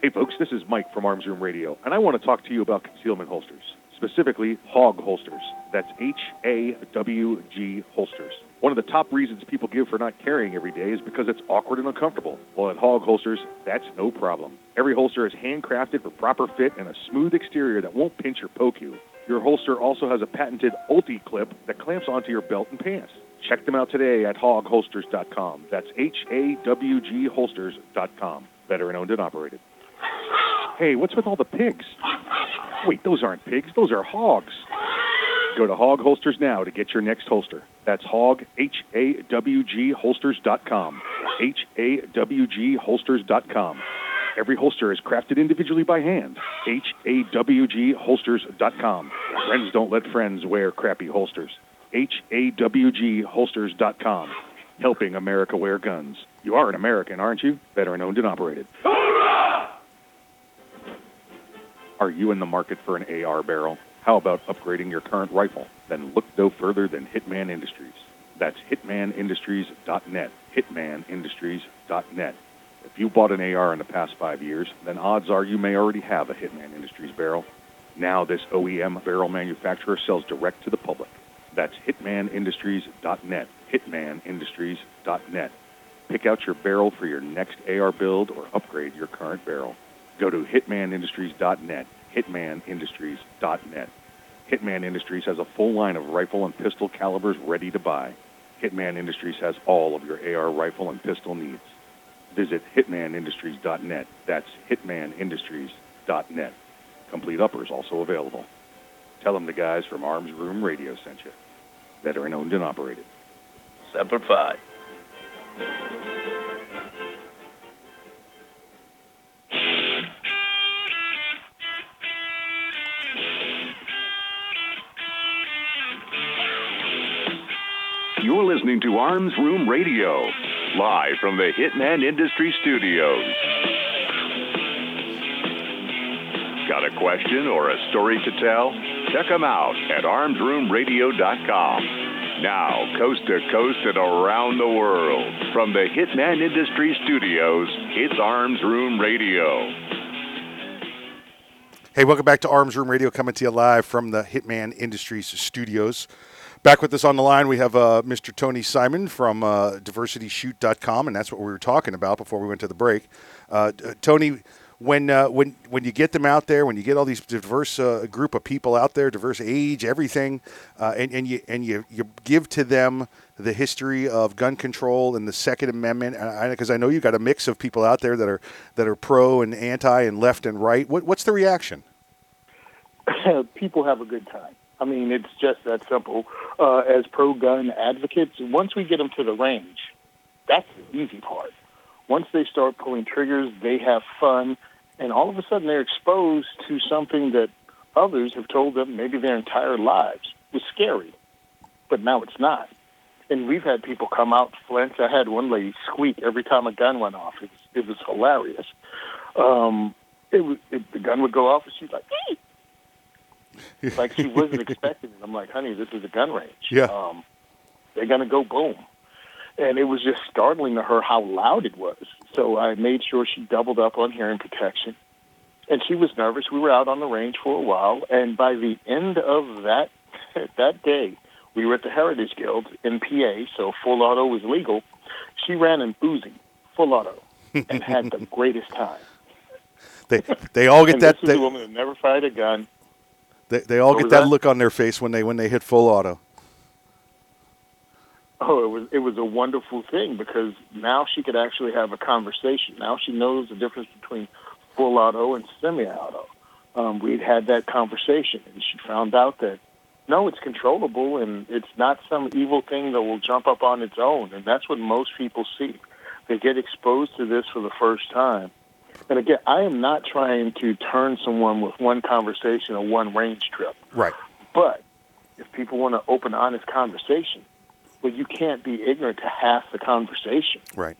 Hey folks, this is Mike from Arms Room Radio, and I want to talk to you about concealment holsters, specifically Hawg holsters. That's H-A-W-G holsters. One of the top reasons people give for not carrying every day is because it's awkward and uncomfortable. Well, at Hawg Holsters, that's no problem. Every holster is handcrafted for proper fit and a smooth exterior that won't pinch or poke you. Your holster also has a patented Ulti clip that clamps onto your belt and pants. Check them out today at hawgholsters.com. That's H-A-W-G holsters.com. Veteran owned and operated. Hey, what's with all the pigs? Wait, those aren't pigs. Those are hogs. Go to Hawg Holsters now to get your next holster. That's Hawg, H-A-W-G holsters.com. H-A-W-G holsters.com. Every holster is crafted individually by hand. H-A-W-G holsters.com. Friends don't let friends wear crappy holsters. H-A-W-G holsters.com. Helping America wear guns. You are an American, aren't you? Veteran owned and operated. Are you in the market for an AR barrel? How about upgrading your current rifle? Then look no further than Hitman Industries. That's hitmanindustries.net. Hitmanindustries.net. If you bought an AR in the past five years, then odds are you may already have a Hitman Industries barrel. Now this OEM barrel manufacturer sells direct to the public. That's hitmanindustries.net. Hitmanindustries.net. Pick out your barrel for your next AR build or upgrade your current barrel. Go to hitmanindustries.net. Hitmanindustries.net. Hitman Industries has a full line of rifle and pistol calibers ready to buy. Hitman Industries has all of your AR rifle and pistol needs. Visit hitmanindustries.net. That's hitmanindustries.net. Complete uppers also available. Tell them the guys from Arms Room Radio sent you. Veteran owned and operated. Semper Fi. You're listening to Arms Room Radio, live from the Hitman Industry Studios. Got a question or a story to tell? Check them out at armsroomradio.com. Now, coast to coast and around the world, from the Hitman Industry Studios, it's Arms Room Radio. Hey, welcome back to Arms Room Radio, coming to you live from the Hitman Industries studios. Back with us on the line, we have uh, Mr. Tony Simon from uh, DiversityShoot.com, and that's what we were talking about before we went to the break. Uh, Tony, when uh, when when you get them out there, when you get all these diverse uh, group of people out there, diverse age, everything, uh, and, and you and you, you give to them the history of gun control and the Second Amendment, because I, I know you've got a mix of people out there that are that are pro and anti and left and right. What, what's the reaction? (coughs) people have a good time. I mean, it's just that simple. Uh, as pro-gun advocates, once we get them to the range, that's the easy part. Once they start pulling triggers, they have fun, and all of a sudden they're exposed to something that others have told them maybe their entire lives was scary, but now it's not. And we've had people come out flinch. I had one lady squeak every time a gun went off. It was, it was hilarious. Um, it it, the gun would go off, and she's like, "Hey!" (laughs) like she wasn't expecting it. I'm like, honey, this is a gun range. Yeah. Um, they're gonna go boom. And it was just startling to her how loud it was. So I made sure she doubled up on hearing protection. And she was nervous. We were out on the range for a while, and by the end of that (laughs) that day, we were at the Heritage Guild in PA, so full auto was legal. She ran in Uzi, full auto, and had the (laughs) greatest time. They they all get that. This is they- a woman who never fired a gun. They, they all What get that, that? look on their face when they when they hit full auto. Oh, it was it was a wonderful thing because now she could actually have a conversation. Now she knows the difference between full auto and semi-auto. Um, we'd had that conversation, and she found out that no, it's controllable, and it's not some evil thing that will jump up on its own. And that's what most people see. They get exposed to this for the first time. And again, I am not trying to turn someone with one conversation or one range trip. Right. But if people want to open, honest conversation, well, you can't be ignorant to half the conversation. Right.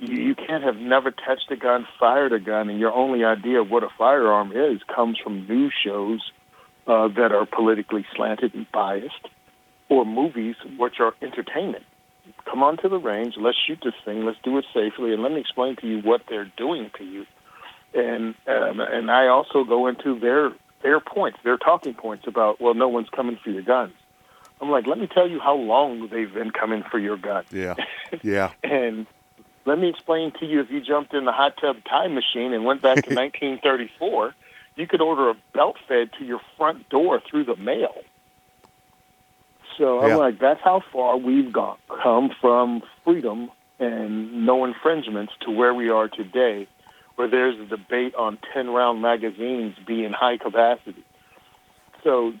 You, you can't have never touched a gun, fired a gun, and your only idea of what a firearm is comes from news shows uh, that are politically slanted and biased, or movies which are entertainment. Come on to the range. Let's shoot this thing. Let's do it safely, and let me explain to you what they're doing to you. And um, and I also go into their their points, their talking points about well, no one's coming for your guns. I'm like, let me tell you how long they've been coming for your gun. Yeah. (laughs) Yeah. And let me explain to you if you jumped in the hot tub time machine and went back to (laughs) 1934, you could order a belt fed to your front door through the mail. So I'm like, that's how far we've gone, come from freedom and no infringements to where we are today, where there's a debate on 10 round magazines being high capacity. So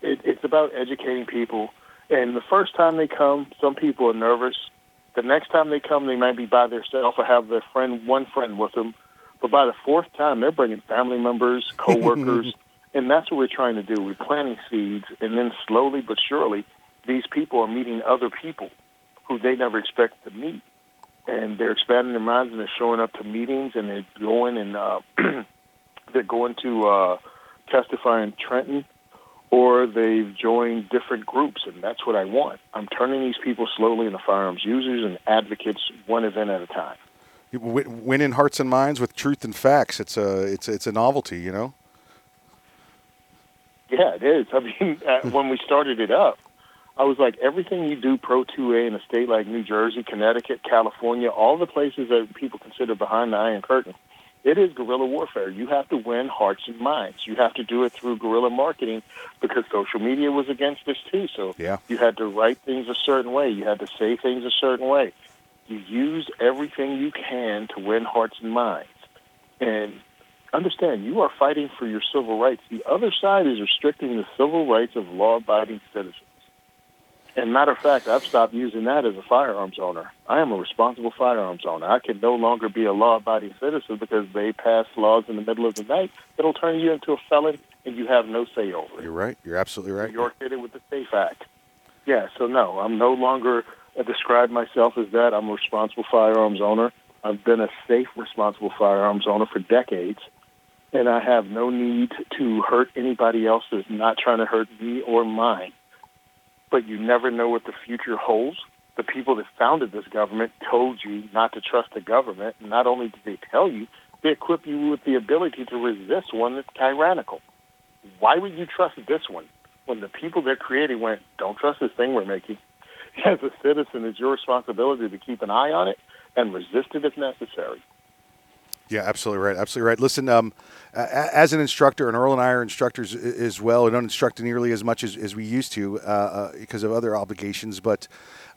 it, it's about educating people. And the first time they come, some people are nervous. The next time they come, they might be by themselves or have their friend, one friend with them. But by the fourth time, they're bringing family members, (laughs) coworkers, and that's what we're trying to do. We're planting seeds, and then slowly but surely, these people are meeting other people who they never expected to meet, and they're expanding their minds and they're showing up to meetings and they're going and uh, (clears throat) they're going to uh, testify in Trenton, or they've joined different groups, and that's what I want. I'm turning these people slowly into firearms users and advocates, one event at a time. You win, win in hearts and minds with truth and facts. It's a it's it's a novelty, you know. Yeah, it is. I mean, (laughs) when we started it up, I was like, everything you do pro 2A in a state like New Jersey, Connecticut, California, all the places that people consider behind the iron curtain, it is guerrilla warfare. You have to win hearts and minds. You have to do it through guerrilla marketing because social media was against this too. So Yeah. you had to write things a certain way. You had to say things a certain way. You use everything you can to win hearts and minds. And understand, you are fighting for your civil rights. The other side is restricting the civil rights of law-abiding citizens. And matter of fact, I've stopped using that as a firearms owner. I am a responsible firearms owner. I can no longer be a law-abiding citizen because they pass laws in the middle of the night that'll turn you into a felon and you have no say over it. You're right. You're absolutely right. New York did it with the SAFE Act. Yeah, so no, I'm no longer uh, describe myself as that. I'm a responsible firearms owner. I've been a safe, responsible firearms owner for decades, and I have no need to hurt anybody else that's not trying to hurt me or mine. But you never know what the future holds. The people that founded this government told you not to trust the government. Not only did they tell you, they equip you with the ability to resist one that's tyrannical. Why would you trust this one when the people that created went, don't trust this thing we're making? (laughs) As a citizen, it's your responsibility to keep an eye on it and resist it if necessary. Yeah, absolutely right. Absolutely right. Listen, um, as an instructor, and Earl and I are instructors as well. We don't instruct nearly as much as, as we used to uh, uh, because of other obligations. But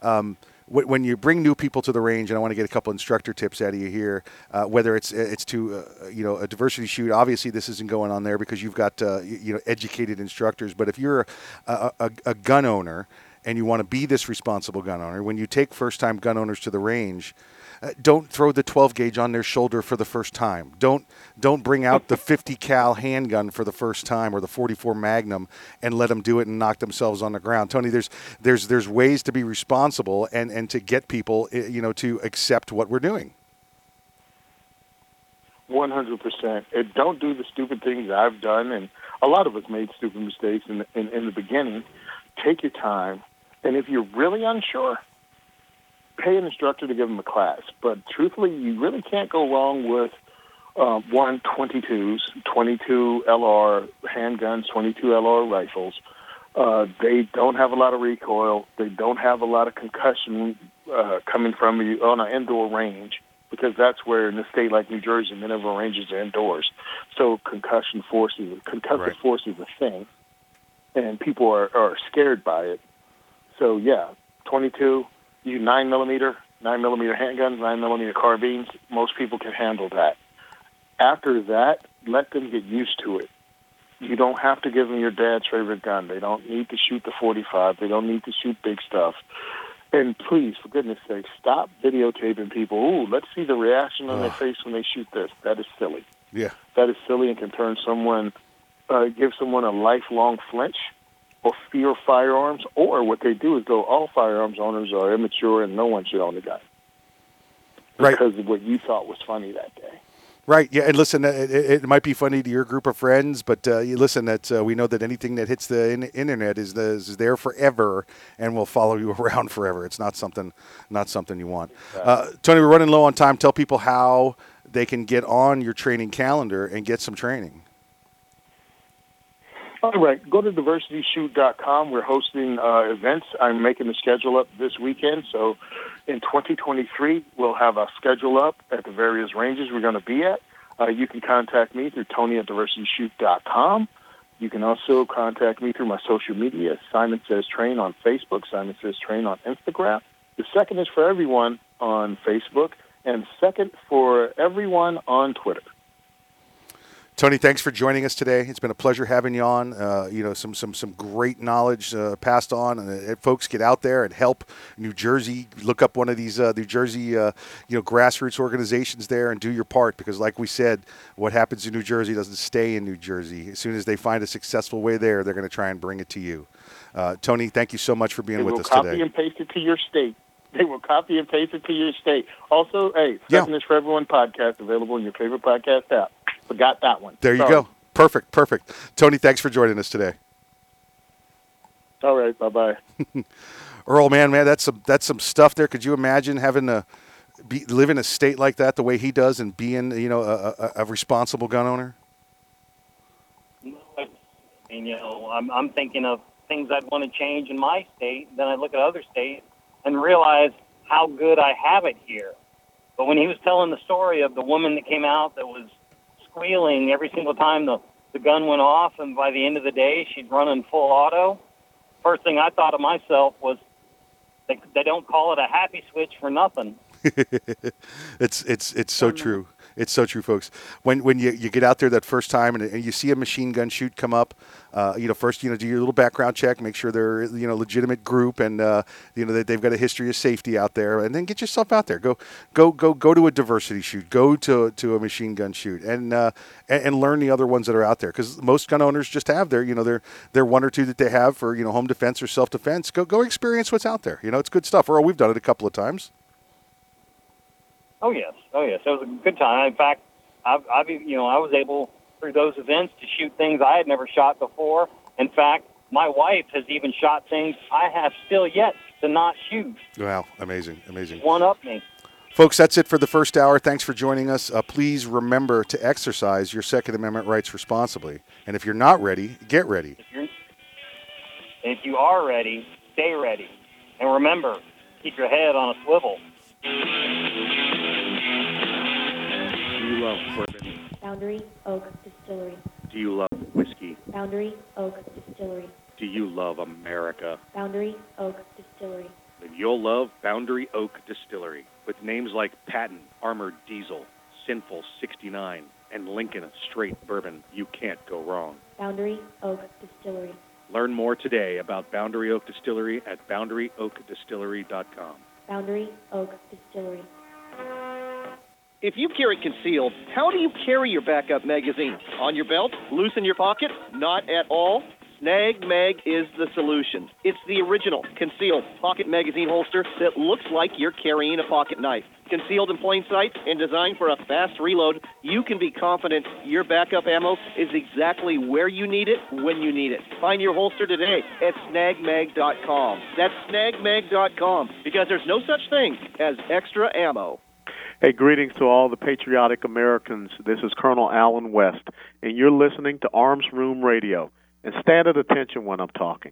um, wh- when you bring new people to the range, and I want to get a couple instructor tips out of you here, uh, whether it's it's to uh, you know a diversity shoot. Obviously, this isn't going on there because you've got uh, you know educated instructors. But if you're a, a, a gun owner and you want to be this responsible gun owner, when you take first time gun owners to the range. Uh, don't throw the 12 gauge on their shoulder for the first time. Don't don't bring out the (laughs) 50 cal handgun for the first time or the 44 Magnum and let them do it and knock themselves on the ground. Tony, there's there's there's ways to be responsible and and to get people uh, you know to accept what we're doing. One hundred percent. Don't do the stupid things I've done, and a lot of us made stupid mistakes in, in in the beginning. Take your time, and if you're really unsure, pay an instructor to give them a class. But truthfully, you really can't go wrong with uh, one 22s, 22 LR handguns, 22 LR rifles. Uh, they don't have a lot of recoil. They don't have a lot of concussion uh, coming from you on an indoor range because that's where in a state like New Jersey, many of our ranges are indoors. So concussion force is concussive Right. force is a thing, and people are, are scared by it. So yeah, 22, you nine millimeter, nine millimeter handguns, nine millimeter carbines. Most people can handle that. After that, let them get used to it. You don't have to give them your dad's favorite gun. They don't need to shoot the 45. They don't need to shoot big stuff. And please, for goodness sake, stop videotaping people. Ooh, let's see the reaction on their face when they shoot this. That is silly. Yeah. That is silly and can turn someone, uh, give someone a lifelong flinch fear firearms. Or what they do is go, all firearms owners are immature and no one should own a gun. Right. Because of what you thought was funny that day. Right. Yeah. And listen, it, it, might be funny to your group of friends, but uh, listen. That uh, we know that anything that hits the in- internet is, the, is there forever and will follow you (laughs) around forever. It's not something, not something you want. Uh, Tony, we're running low on time. Tell people how they can get on your training calendar and get some training. All right, go to diversityshoot.com. We're hosting uh, events. I'm making the schedule up this weekend. So in 2023, we'll have a schedule up at the various ranges we're going to be at. Uh, you can contact me through Tony at diversityshoot.com. You can also contact me through my social media, Simon Says Train on Facebook, Simon Says Train on Instagram. The second is for everyone on Facebook, and second for everyone on Twitter. Tony, thanks for joining us today. It's been a pleasure having you on. Uh, you know, some some some great knowledge uh, passed on, and uh, folks get out there and help New Jersey. Look up one of these uh, New Jersey, uh, you know, grassroots organizations there, and do your part. Because, like we said, what happens in New Jersey doesn't stay in New Jersey. As soon as they find a successful way there, they're going to try and bring it to you. Uh, Tony, thank you so much for being They with us copy today. Copy and paste it to your state. They will copy and paste it to your state. Also, hey, Yeah. Is for Everyone podcast available in your favorite podcast app. Forgot that one. There you Sorry. go. Perfect, perfect. Tony, thanks for joining us today. All right, bye bye. (laughs) Earl, man, man, that's some that's some stuff there. Could you imagine having to be live in a state like that the way he does and being you know a, a, a responsible gun owner? And you know, I'm I'm thinking of things I'd want to change in my state. Then I look at other states and realize how good I have it here. But when he was telling the story of the woman that came out that was squealing every single time the the gun went off, and by the end of the day she'd run in full auto. First thing I thought of myself was, they they don't call it a happy switch for nothing. (laughs) it's it's it's so true. It's so true, folks. When when you, you get out there that first time and, and you see a machine gun shoot come up, uh, you know, first you know do your little background check, make sure they're you know legitimate group and uh, you know that they've got a history of safety out there, and then get yourself out there. Go go go go to a diversity shoot. Go to to a machine gun shoot and uh, and, and learn the other ones that are out there because most gun owners just have their you know their their one or two that they have for you know home defense or self defense. Go go experience what's out there. You know, it's good stuff. Earl, we've done it a couple of times. Oh yes, oh yes, it was a good time. In fact, I've, I've you know I was able through those events to shoot things I had never shot before. In fact, my wife has even shot things I have still yet to not shoot. Wow, amazing, amazing. One up me. Folks, that's it for the first hour. Thanks for joining us. Uh, please remember to exercise your Second Amendment rights responsibly. And if you're not ready, get ready. If you're if you are ready, stay ready, and remember, keep your head on a swivel. Do you love bourbon? Boundary Oak Distillery. Do you love whiskey? Boundary Oak Distillery. Do you love America? Boundary Oak Distillery. Then you'll love Boundary Oak Distillery. With names like Patton, Armored Diesel, Sinful 69, and Lincoln Straight Bourbon, you can't go wrong. Boundary Oak Distillery. Learn more today about Boundary Oak Distillery at boundaryoakdistillery.com. Boundary Oak Distillery. If you carry concealed, how do you carry your backup magazine? On your belt? Loose in your pocket? Not at all? Snag Mag is the solution. It's the original concealed pocket magazine holster that looks like you're carrying a pocket knife. Concealed in plain sight and designed for a fast reload, you can be confident your backup ammo is exactly where you need it when you need it. Find your holster today at snagmag.com. That's snagmag.com because there's no such thing as extra ammo. Hey, greetings to all the patriotic Americans. This is Colonel Allen West, and you're listening to Arms Room Radio. And stand at attention when I'm talking.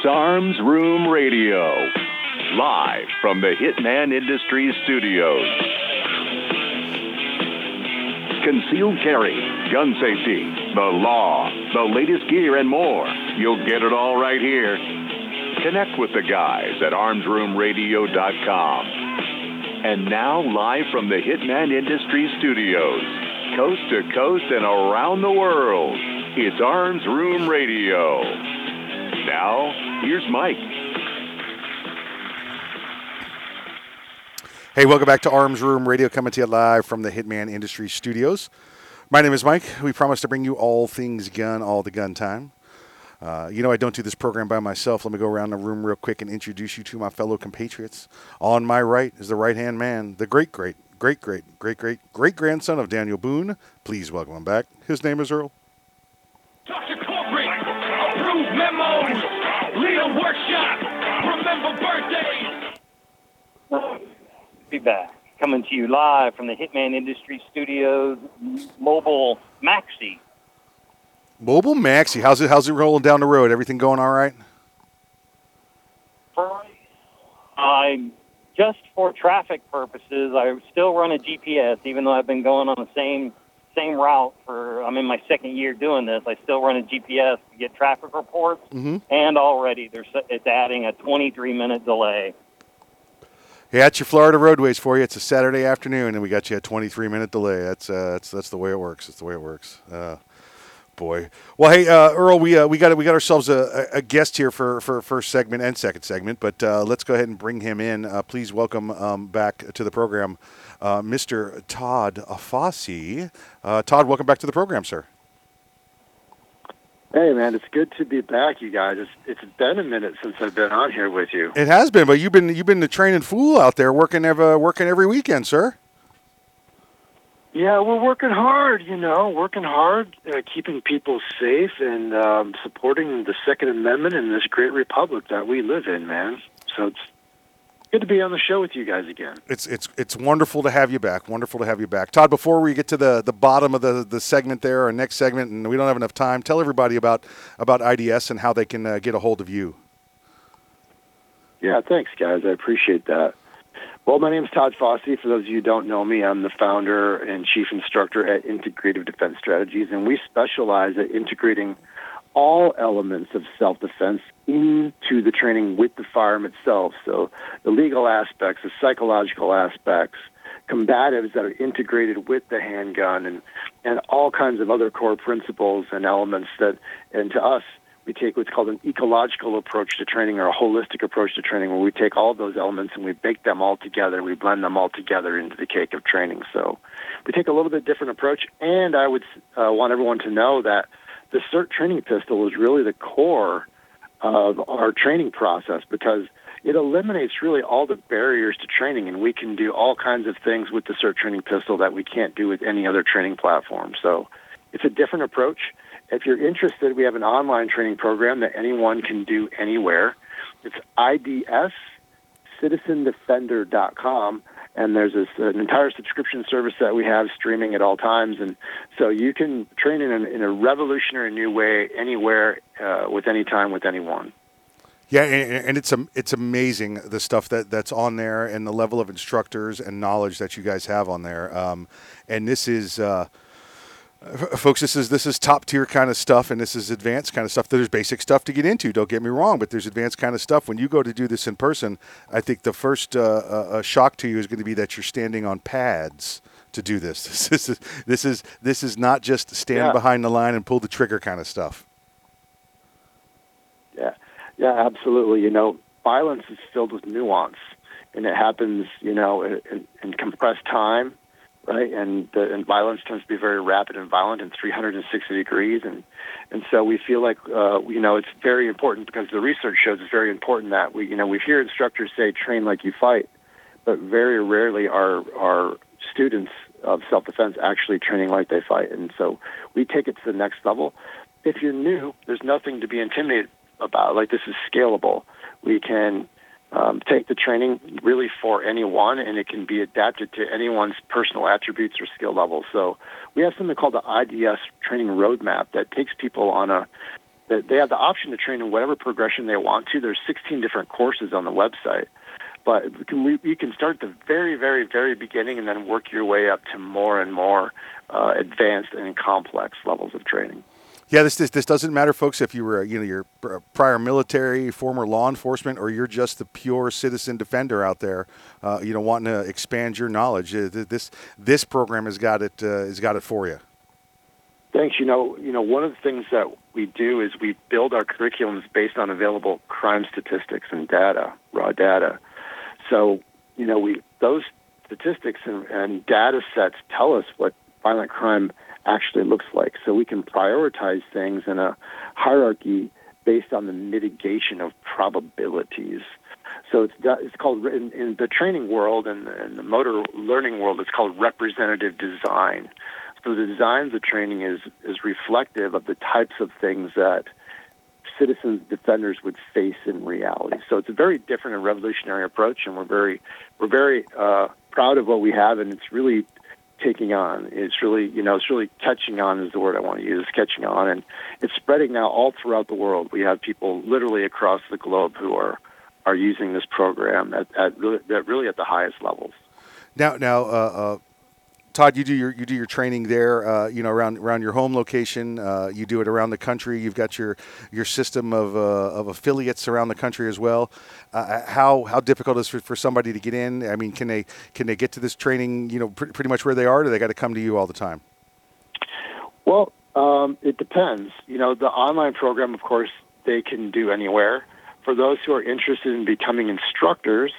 It's Arms Room Radio, live from the Hitman Industries studios. Concealed carry, gun safety, the law, the latest gear, and more. You'll get it all right here. Connect with the guys at armsroomradio.com. And now, live from the Hitman Industries studios, coast to coast and around the world, it's Arms Room Radio. Now, here's Mike. Hey, welcome back to Arms Room Radio, coming to you live from the Hitman Industries studios. My name is Mike. We promise to bring you all things gun, all the gun time. Uh, you know, I don't do this program by myself. Let me go around the room real quick and introduce you to my fellow compatriots. On my right is the right hand man, the great, great, great, great, great, great, great grandson of Daniel Boone. Please welcome him back. His name is Earl. Dr. Corporate, approved memos, Leo Workshop, remember birthdays. Be back. Coming to you live from the Hitman Industry Studios mobile maxi. Mobile Maxi, how's it? How's it rolling down the road? Everything going all right? I just for traffic purposes, I still run a GPS, even though I've been going on the same same route for. I'm in my second year doing this. I still run a GPS to get traffic reports, Mm-hmm. and already there's it's adding a 23 minute delay. Yeah, it's your Florida roadways for you. It's a Saturday afternoon, and we got you a 23 minute delay. That's uh, that's that's the way it works. That's the way it works. Uh, boy. Well, hey, uh, Earl, we uh, we got we got ourselves a, a a guest here for for first segment and second segment, but uh, let's go ahead and bring him in. Uh, please welcome um, back to the program, uh, Mr. Todd Afasi. Uh, Todd, welcome back to the program, sir. Hey man, it's good to be back, you guys. It's it's been a minute since I've been on here with you. It has been, but you've been you've been the training fool out there working every, working every weekend, sir. Yeah, we're working hard, you know, working hard, uh, keeping people safe and um, supporting the Second Amendment in this great republic that we live in, man. So it's good to be on the show with you guys again. It's it's it's wonderful to have you back. Wonderful to have you back, Todd. Before we get to the, the bottom of the, the segment there, our next segment, and we don't have enough time. Tell everybody about about IDS and how they can uh, get a hold of you. Yeah, thanks, guys. I appreciate that. Well, my name is Todd Fossey. For those of you who don't know me, I'm the founder and chief instructor at Integrative Defense Strategies, and we specialize at integrating all elements of self-defense into the training with the firearm itself. So the legal aspects, the psychological aspects, combatives that are integrated with the handgun, and and all kinds of other core principles and elements that, and to us, we take what's called an ecological approach to training or a holistic approach to training, where we take all those elements and we bake them all together, we blend them all together into the cake of training. So we take a little bit different approach, and I would uh, want everyone to know that the SIRT training pistol is really the core of our training process because it eliminates really all the barriers to training, and we can do all kinds of things with the SIRT training pistol that we can't do with any other training platform. So it's a different approach. If you're interested, we have an online training program that anyone can do anywhere. It's idscitizendefender.com, and there's this, an entire subscription service that we have streaming at all times. And so you can train in, an, in a revolutionary new way anywhere, uh, with any time, with anyone. Yeah, and, it's it's amazing the stuff that, that's on there and the level of instructors and knowledge that you guys have on there. Um, and this is. Uh, Folks, this is this is top tier kind of stuff, and this is advanced kind of stuff. There's basic stuff to get into. Don't get me wrong, but there's advanced kind of stuff. When you go to do this in person, I think the first uh, uh, uh, shock to you is going to be that you're standing on pads to do this. (laughs) This is this is this is not just stand Yeah. behind the line and pull the trigger kind of stuff. Yeah, Yeah, absolutely. You know, violence is filled with nuance, and it happens, you know, in, in compressed time, right? And the, and violence tends to be very rapid and violent in 360 degrees, and and so we feel like, uh, you know, it's very important because the research shows it's very important that we, you know, we hear instructors say train like you fight, but very rarely are are students of self-defense actually training like they fight, and so we take it to the next level. If you're new, there's nothing to be intimidated about. Like this is scalable. We can um, take the training really for anyone, and it can be adapted to anyone's personal attributes or skill levels. So we have something called the IDS training roadmap that takes people on a they have the option to train in whatever progression they want to. There's 16 different courses on the website, but you can, you can start at the very, very, very beginning and then work your way up to more and more uh, advanced and complex levels of training. Yeah, this, this this doesn't matter, folks. If you were you know your prior military, former law enforcement, or you're just the pure citizen defender out there, uh, you know, wanting to expand your knowledge, uh, this this program has got it uh, has got it for you. Thanks. You know, you know, one of the things that we do is we build our curriculums based on available crime statistics and data, raw data. So, you know, we those statistics and, and data sets tell us what violent crime actually looks like. So we can prioritize things in a hierarchy based on the mitigation of probabilities. So it's it's called in, in the training world and in the motor learning world. It's called representative design. So the design of the training is is reflective of the types of things that citizens defenders would face in reality. So it's a very different and revolutionary approach, and we're very we're very uh, proud of what we have, and it's really taking on. It's really, you know, it's really catching on is the word I want to use, catching on. And it's spreading now all throughout the world. We have people literally across the globe who are, are using this program at, at, really, at really at the highest levels. Now, now, uh, uh, Todd, you do your you do your training there, uh, you know, around around your home location. Uh, you do it around the country. You've got your your system of, uh, of affiliates around the country as well. Uh, how how difficult is for, for somebody to get in? I mean, can they can they get to this training? You know, pr- pretty much where they are. Do they got to come to you all the time? Well, um, it depends. You know, the online program, of course, they can do anywhere. For those who are interested in becoming instructors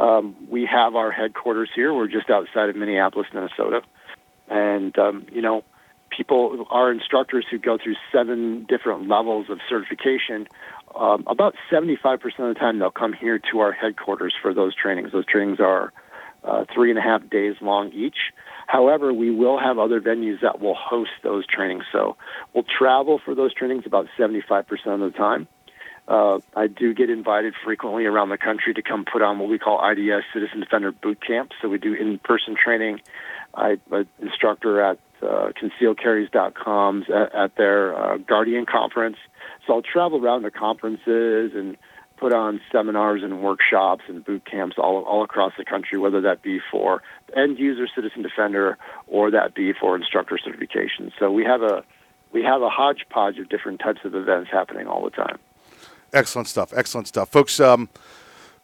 um, we have our headquarters here. We're just outside of Minneapolis, Minnesota. And, um, you know, people, our instructors who go through seven different levels of certification, um, about 75% of the time they'll come here to our headquarters for those trainings. Those trainings are uh, three and a half days long each. However, we will have other venues that will host those trainings. So we'll travel for those trainings about 75% of the time. Uh, I do get invited frequently around the country to come put on what we call IDS Citizen Defender Boot Camp. So we do in-person training. I'm an instructor at uh, concealedcarry.com at, at their uh, Guardian conference. So I'll travel around to conferences and put on seminars and workshops and boot camps all, all across the country, whether that be for end user citizen defender or that be for instructor certification. So we have a we have a hodgepodge of different types of events happening all the time. Excellent stuff. Excellent stuff, folks. Um,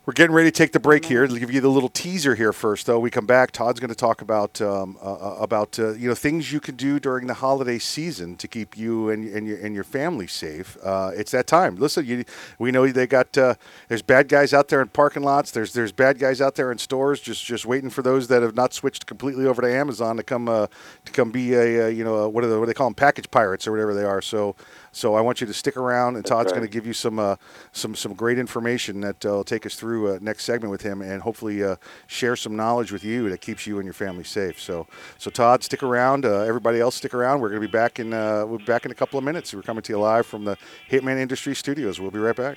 we're getting ready to take the break here. I'll give you the little teaser here first, though. We come back. Todd's going to talk about um, uh, uh, about uh, you know things you can do during the holiday season to keep you and, and your and your family safe. Uh, it's that time. Listen, you, we know they got uh, there's bad guys out there in parking lots. There's there's bad guys out there in stores, just just waiting for those that have not switched completely over to Amazon to come uh, to come be a, you know what, are the, what do they call them package pirates or whatever they are. So so I want you to stick around, and That's Todd's right. going to give you some uh, some some great information that uh, will take us through uh, next segment with him, and hopefully uh, share some knowledge with you that keeps you and your family safe. So so Todd, stick around. Uh, everybody else, stick around. We're going to be back in uh, we'll be back in a couple of minutes. We're coming to you live from the Hitman Industry Studios. We'll be right back.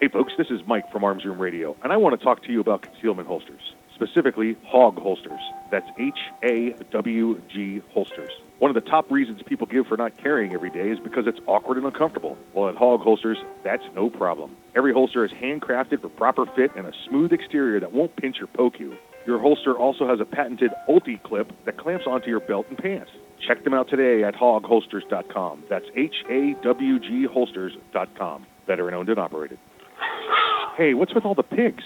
Hey, folks, this is Mike from Arms Room Radio, and I want to talk to you about concealment holsters, specifically Hawg holsters. That's H A W G holsters. One of the top reasons people give for not carrying every day is because it's awkward and uncomfortable. Well, at Hawg Holsters, that's no problem. Every holster is handcrafted for proper fit and a smooth exterior that won't pinch or poke you. Your holster also has a patented Ulti clip that clamps onto your belt and pants. Check them out today at hawgholsters.com. That's H A W G holsters.com. Veteran owned and operated. Hey, what's with all the pigs?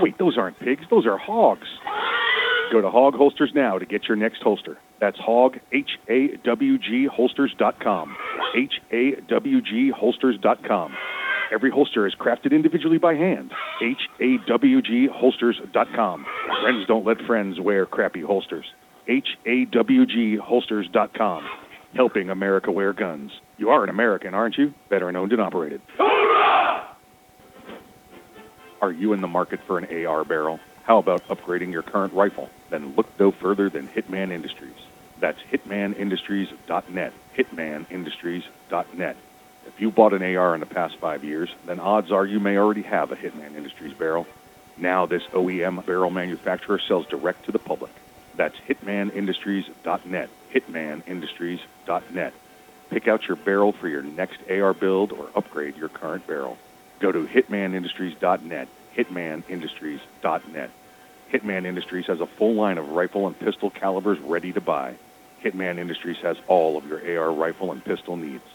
Wait, those aren't pigs, those are hogs. Go to Hawg Holsters now to get your next holster. That's Hawg, H A W G holsters.com. H A W G holsters.com. Every holster is crafted individually by hand. H A W G holsters.com. Friends don't let friends wear crappy holsters. H A W G holsters.com. Helping America wear guns. You are an American, aren't you? Veteran owned and operated. Are you in the market for an AR barrel? How about upgrading your current rifle? Then look no further than Hitman Industries. That's hitmanindustries.net. Hitmanindustries.net. If you bought an AR in the past five years, then odds are you may already have a Hitman Industries barrel. Now this OEM barrel manufacturer sells direct to the public. That's hitmanindustries.net. Hitmanindustries.net. Pick out your barrel for your next AR build or upgrade your current barrel. Go to hitmanindustries.net. Hitmanindustries.net. Hitman Industries has a full line of rifle and pistol calibers ready to buy. Hitman Industries has all of your AR rifle and pistol needs.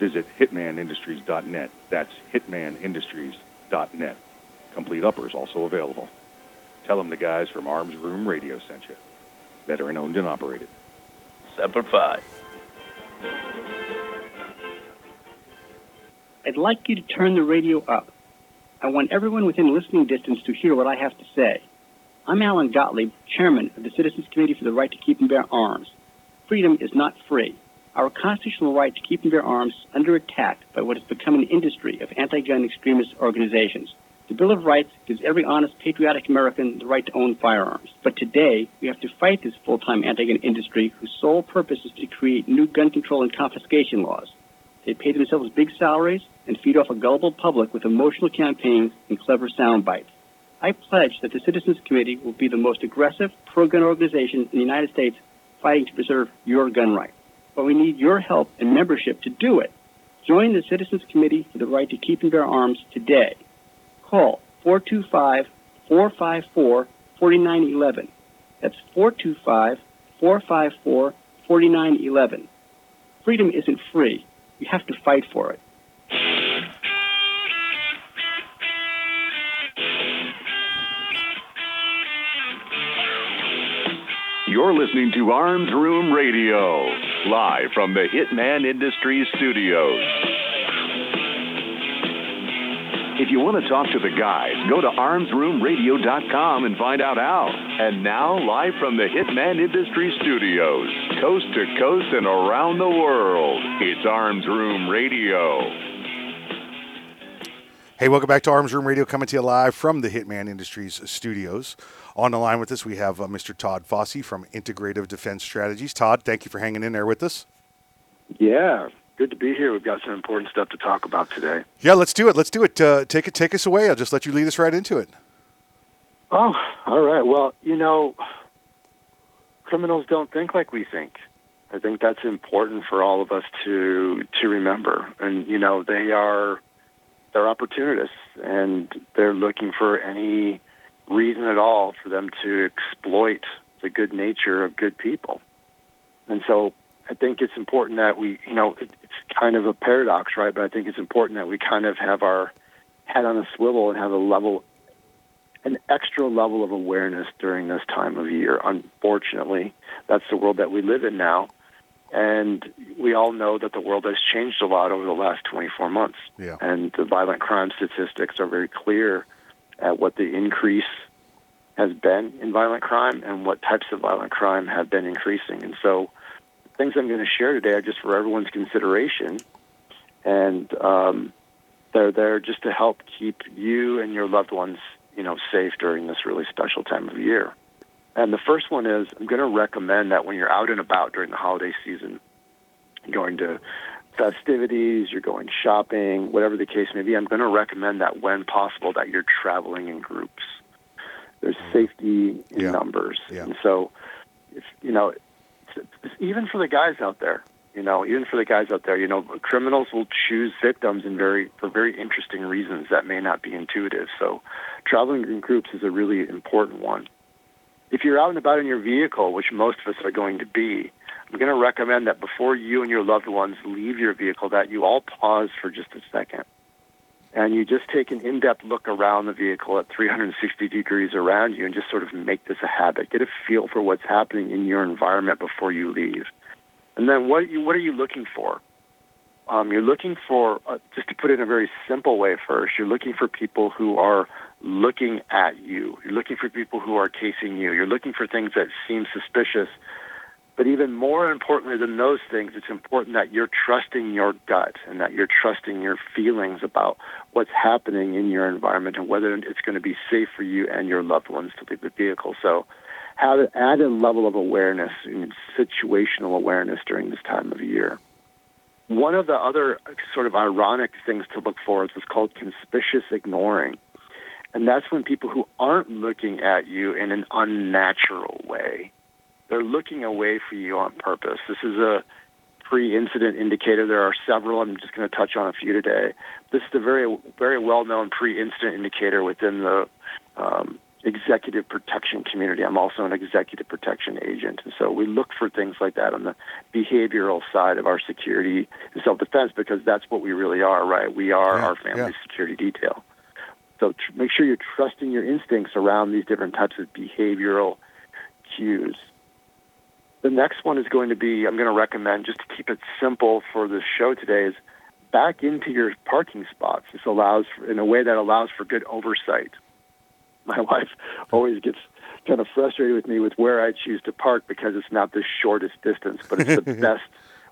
Visit hitmanindustries.net. That's hitmanindustries.net. Complete uppers also available. Tell them the guys from Arms Room Radio sent you. Veteran owned and operated. Semper Fi. I'd like you to turn the radio up. I want everyone within listening distance to hear what I have to say. I'm Alan Gottlieb, chairman of the Citizens Committee for the Right to Keep and Bear Arms. Freedom is not free. Our constitutional right to keep and bear arms is under attack by what has become an industry of anti-gun extremist organizations. The Bill of Rights gives every honest, patriotic American the right to own firearms. But today, we have to fight this full-time anti-gun industry whose sole purpose is to create new gun control and confiscation laws. They pay themselves big salaries and feed off a gullible public with emotional campaigns and clever sound bites. I pledge that the Citizens Committee will be the most aggressive pro-gun organization in the United States fighting to preserve your gun rights. But we need your help and membership to do it. Join the Citizens Committee for the Right to Keep and Bear Arms today. Call 425-454-4911. That's 425-454-4911. Freedom isn't free. You have to fight for it. You're listening to Arms Room Radio, live from the Hitman Industries studios. If you want to talk to the guys, go to armsroomradio.com and find out how. And now, live from the Hitman Industries studios, coast to coast and around the world, it's Arms Room Radio. Hey, welcome back to Arms Room Radio, coming to you live from the Hitman Industries studios. On the line with us, we have uh, Mr. Todd Fossey from Integrative Defense Strategies. Todd, thank you for hanging in there with us. Yeah, good to be here. We've got some important stuff to talk about today. Yeah, let's do it. Let's do it. Uh, take it. Take us away. I'll just let you lead us right into it. Oh, all right. Well, you know, criminals don't think like we think. I think that's important for all of us to to remember. And you know, they are they're opportunists, and they're looking for any reason at all for them to exploit the good nature of good people. And so, I think it's important that we, you know, it, it's kind of a paradox, right? But I think it's important that we kind of have our head on a swivel and have a level an extra level of awareness during this time of year. Unfortunately, that's the world that we live in now. And we all know that the world has changed a lot over the last 24 months. Yeah. And the violent crime statistics are very clear at what the increase has been in violent crime and what types of violent crime have been increasing. And so, things I'm going to share today are just for everyone's consideration, and um, they're there just to help keep you and your loved ones, you know, safe during this really special time of year. And the first one is I'm going to recommend that when you're out and about during the holiday season, going to festivities, you're going shopping, whatever the case may be, I'm going to recommend that when possible that you're traveling in groups. There's safety in numbers. And so, if, you know, even for the guys out there, you know, even for the guys out there, you know, criminals will choose victims in very for very interesting reasons that may not be intuitive. So, traveling in groups is a really important one. If you're out and about in your vehicle, which most of us are going to be, I'm going to recommend that before you and your loved ones leave your vehicle, that you all pause for just a second. And you just take an in-depth look around the vehicle at 360 degrees around you and just sort of make this a habit. Get a feel for what's happening in your environment before you leave. And then what, you, what are you looking for? Um, you're looking for, uh, just to put it in a very simple way first, you're looking for people who are looking at you. You're looking for people who are casing you. You're looking for things that seem suspicious. But even more importantly than those things, it's important that you're trusting your gut and that you're trusting your feelings about what's happening in your environment and whether it's going to be safe for you and your loved ones to leave the vehicle. So have an added level of awareness and situational awareness during this time of year. One of the other sort of ironic things to look for is what's called conspicuous ignoring. And that's when people who aren't looking at you in an unnatural way, they're looking away from you on purpose. This is a pre-incident indicator. There are several. I'm just going to touch on a few today. This is a very, very well-known pre-incident indicator within the um, executive protection community. I'm also an executive protection agent, and so we look for things like that on the behavioral side of our security and self-defense because that's what we really are, right? We are our family security detail. So tr- make sure you're trusting your instincts around these different types of behavioral cues. The next one is going to be, I'm going to recommend, just to keep it simple for the show today, is back into your parking spots. This allows, in a way that allows for good oversight. My (laughs) wife always gets kind of frustrated with me with where I choose to park because it's not the shortest distance, but it's the (laughs) best.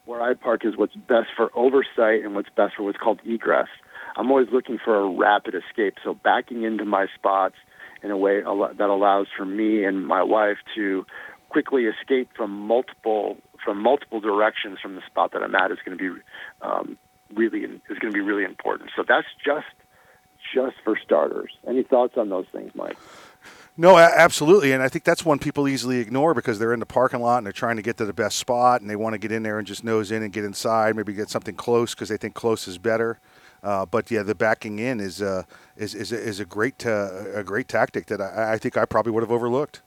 Where I park is what's best for oversight and what's best for what's called egress. I'm always looking for a rapid escape, so backing into my spots in a way that allows for me and my wife to quickly escape from multiple from multiple directions from the spot that I'm at is going to be um, really is going to be really important. So that's just just for starters. Any thoughts on those things, Mike? No, absolutely, and I think that's one people easily ignore because they're in the parking lot and they're trying to get to the best spot and they want to get in there and just nose in and get inside, maybe get something close because they think close is better. Uh, but yeah, the backing in is uh, is is a, is a great uh, a great tactic that I, I think I probably would have overlooked.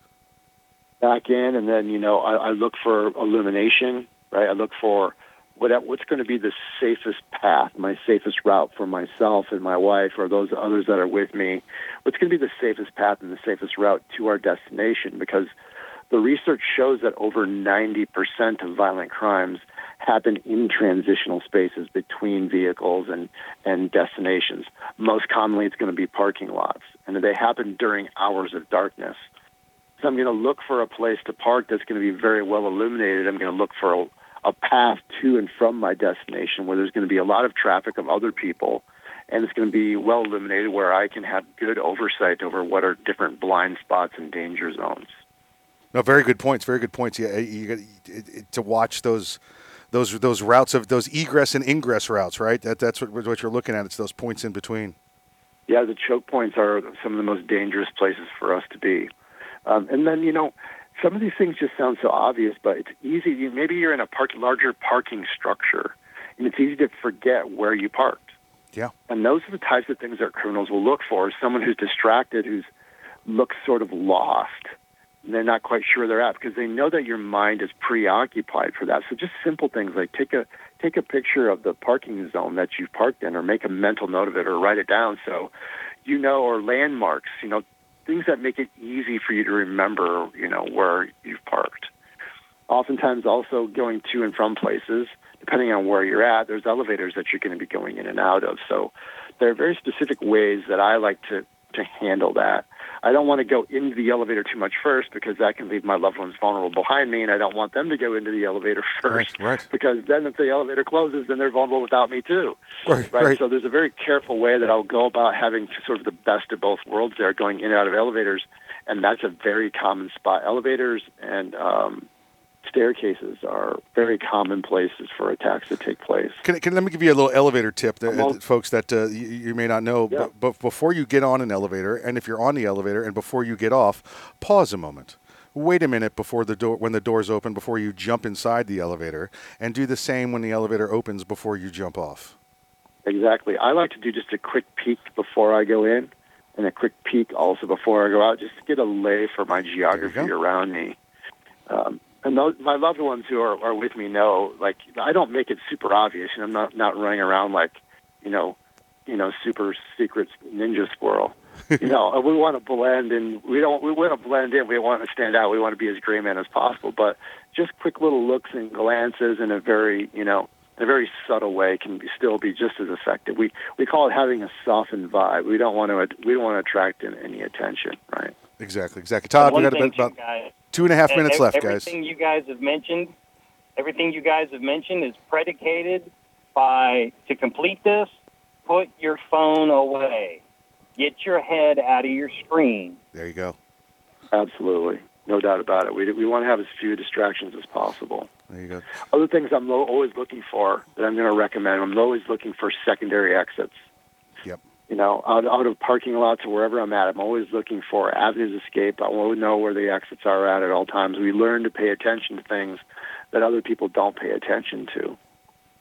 Back in, and then you know I, I look for illumination, right? I look for what what's going to be the safest path, my safest route for myself and my wife, or those others that are with me. What's going to be the safest path and the safest route to our destination? Because the research shows that over 90% of violent crimes happen in transitional spaces between vehicles and, and destinations. Most commonly, it's going to be parking lots, and they happen during hours of darkness. So I'm going to look for a place to park that's going to be very well illuminated. I'm going to look for a, a path to and from my destination where there's going to be a lot of traffic of other people, and it's going to be well illuminated where I can have good oversight over what are different blind spots and danger zones. No, very good points. Very good points. Yeah, you it- to watch those those those routes of those egress and ingress routes, right? That that's what what you're looking at. It's those points in between. Yeah, the choke points are some of the most dangerous places for us to be. Um, and then, you know, some of these things just sound so obvious, but it's easy. You, maybe you're in a park, larger parking structure, and it's easy to forget where you parked. Yeah. And those are the types of things that criminals will look for: someone who's distracted, who's looks sort of lost. And they're not quite sure where they're at because they know that your mind is preoccupied for that. So just simple things like take a take a picture of the parking zone that you've parked in, or make a mental note of it, or write it down so you know, or landmarks. You know, things that make it easy for you to remember. You know where you've parked. Oftentimes, also going to and from places, depending on where you're at, there's elevators that you're going to be going in and out of. So there are very specific ways that I like to to handle that. I don't want to go into the elevator too much first because that can leave my loved ones vulnerable behind me, and I don't want them to go into the elevator (laughs) first Right, right. because then if the elevator closes, then they're vulnerable without me too. Right, right. right. So there's a very careful way that I'll go about having sort of the best of both worlds there, going in and out of elevators, and that's a very common spot. Elevators and um, staircases are very common places for attacks to take place. Can, can let me give you a little elevator tip, that, uh, folks that uh, you, you may not know. But, but before you get on an elevator, and if you're on the elevator, and before you get off, pause a moment. Wait a minute before the door when the doors open before you jump inside the elevator, and do the same when the elevator opens before you jump off. Exactly. I like to do just a quick peek before I go in, and a quick peek also before I go out, just to get a lay for my geography around me. Um, and those, my loved ones who are, are with me know, like, I don't make it super obvious, and I'm not not running around like, you know, you know, super secret ninja squirrel. you (laughs) know, uh, we want to blend, and we don't. We want to blend in. We want to stand out. We want to be as gray man as possible. But just quick little looks and glances in a very, you know, in a very subtle way can be, still be just as effective. We we call it having a softened vibe. We don't want to. We don't want to attract in, any attention, right? Exactly, exactly. Todd, we One got thing, about too, guys, two and a half minutes left, guys. Everything you guys have mentioned, everything you guys have mentioned is predicated by to complete this. Put your phone away. Get your head out of your screen. There you go. Absolutely, no doubt about it. We we want to have as few distractions as possible. There you go. Other things I'm lo- always looking for that I'm going to recommend. I'm always looking for secondary exits. You know, out, out of parking lots or wherever I'm at, I'm always looking for avenues of escape. I want to know where the exits are at at all times. We learn to pay attention to things that other people don't pay attention to.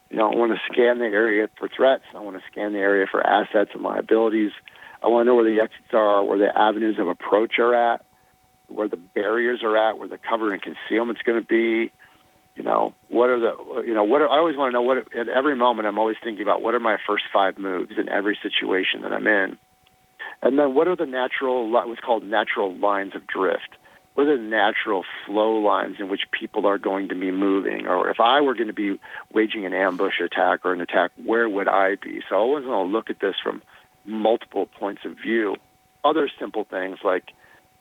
You know, I want to scan the area for threats. I want to scan the area for assets and liabilities. I want to know where the exits are, where the avenues of approach are at, where the barriers are at, where the cover and concealment's going to be. You know, what are the, you know, what are, I always want to know what, at every moment, I'm always thinking about what are my first five moves in every situation that I'm in. And then what are the natural, what's called natural lines of drift? What are the natural flow lines in which people are going to be moving? Or if I were going to be waging an ambush attack or an attack, where would I be? So I always want to look at this from multiple points of view. Other simple things like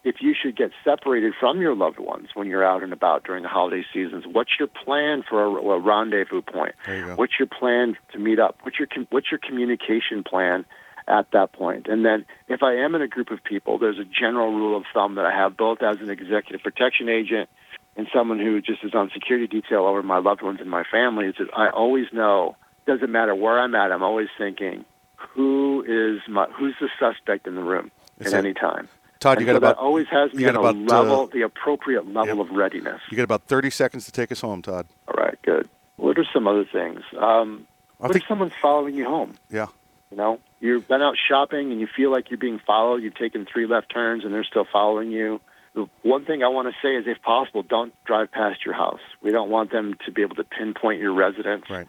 if you should get separated from your loved ones when you're out and about during the holiday seasons, what's your plan for a, a rendezvous point? You. What's your plan to meet up? What's your what's your communication plan at that point? And then, if I am in a group of people, there's a general rule of thumb that I have both as an executive protection agent and someone who just is on security detail over my loved ones and my family. Is that I always know doesn't matter where I'm at. I'm always thinking who is my who's the suspect in the room It's at a- any time. Todd, you got so about that always has me at a uh, level, the appropriate level of readiness. You got about 30 seconds to take us home, Todd. All right, good. What are some other things? Um, what if someone's following you home? Yeah. You know, you've been out shopping and you feel like you're being followed. You've taken three left turns and they're still following you. The one thing I want to say is, if possible, don't drive past your house. We don't want them to be able to pinpoint your residence. Right.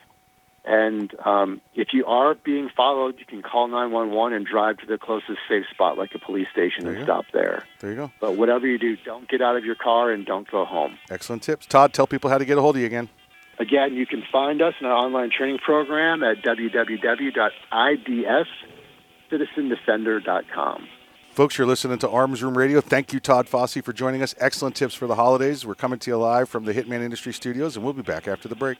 And um, if you are being followed, you can call 911 and drive to the closest safe spot, like a police station, and go. stop there. There you go. But whatever you do, don't get out of your car and don't go home. Excellent tips. Todd, tell people how to get a hold of you again. Again, you can find us in our online training program at www.idscitizendefender.com. Folks, you're listening to Arms Room Radio. Thank you, Todd Fossey, for joining us. Excellent tips for the holidays. We're coming to you live from the Hitman Industry Studios, and we'll be back after the break.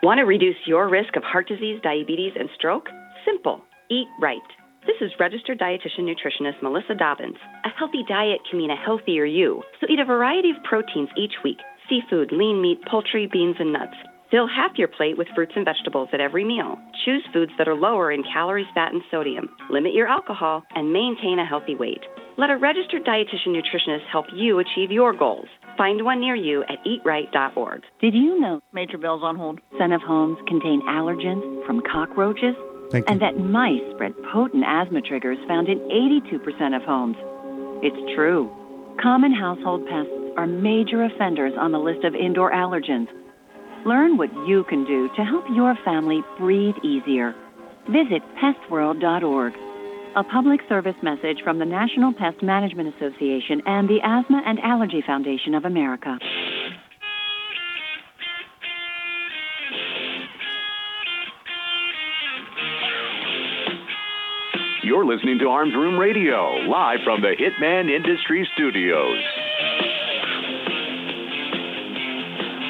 Want to reduce your risk of heart disease, diabetes, and stroke? Simple. Eat right. This is registered dietitian nutritionist Melissa Dobbins. A healthy diet can mean a healthier you, so eat a variety of proteins each week seafood, lean meat, poultry, beans, and nuts. Fill half your plate with fruits and vegetables at every meal. Choose foods that are lower in calories, fat, and sodium. Limit your alcohol and maintain a healthy weight. Let a registered dietitian nutritionist help you achieve your goals. Find one near you at eatright.org. Did you know Major Bill's on hold? Son of homes contain allergens from cockroaches? Thank you. And that mice spread potent asthma triggers found in 82% of homes. It's true. Common household pests are major offenders on the list of indoor allergens. Learn what you can do to help your family breathe easier. Visit pestworld.org. A public service message from the National Pest Management Association and the Asthma and Allergy Foundation of America. You're listening to Arms Room Radio, live from the Hitman Industry Studios.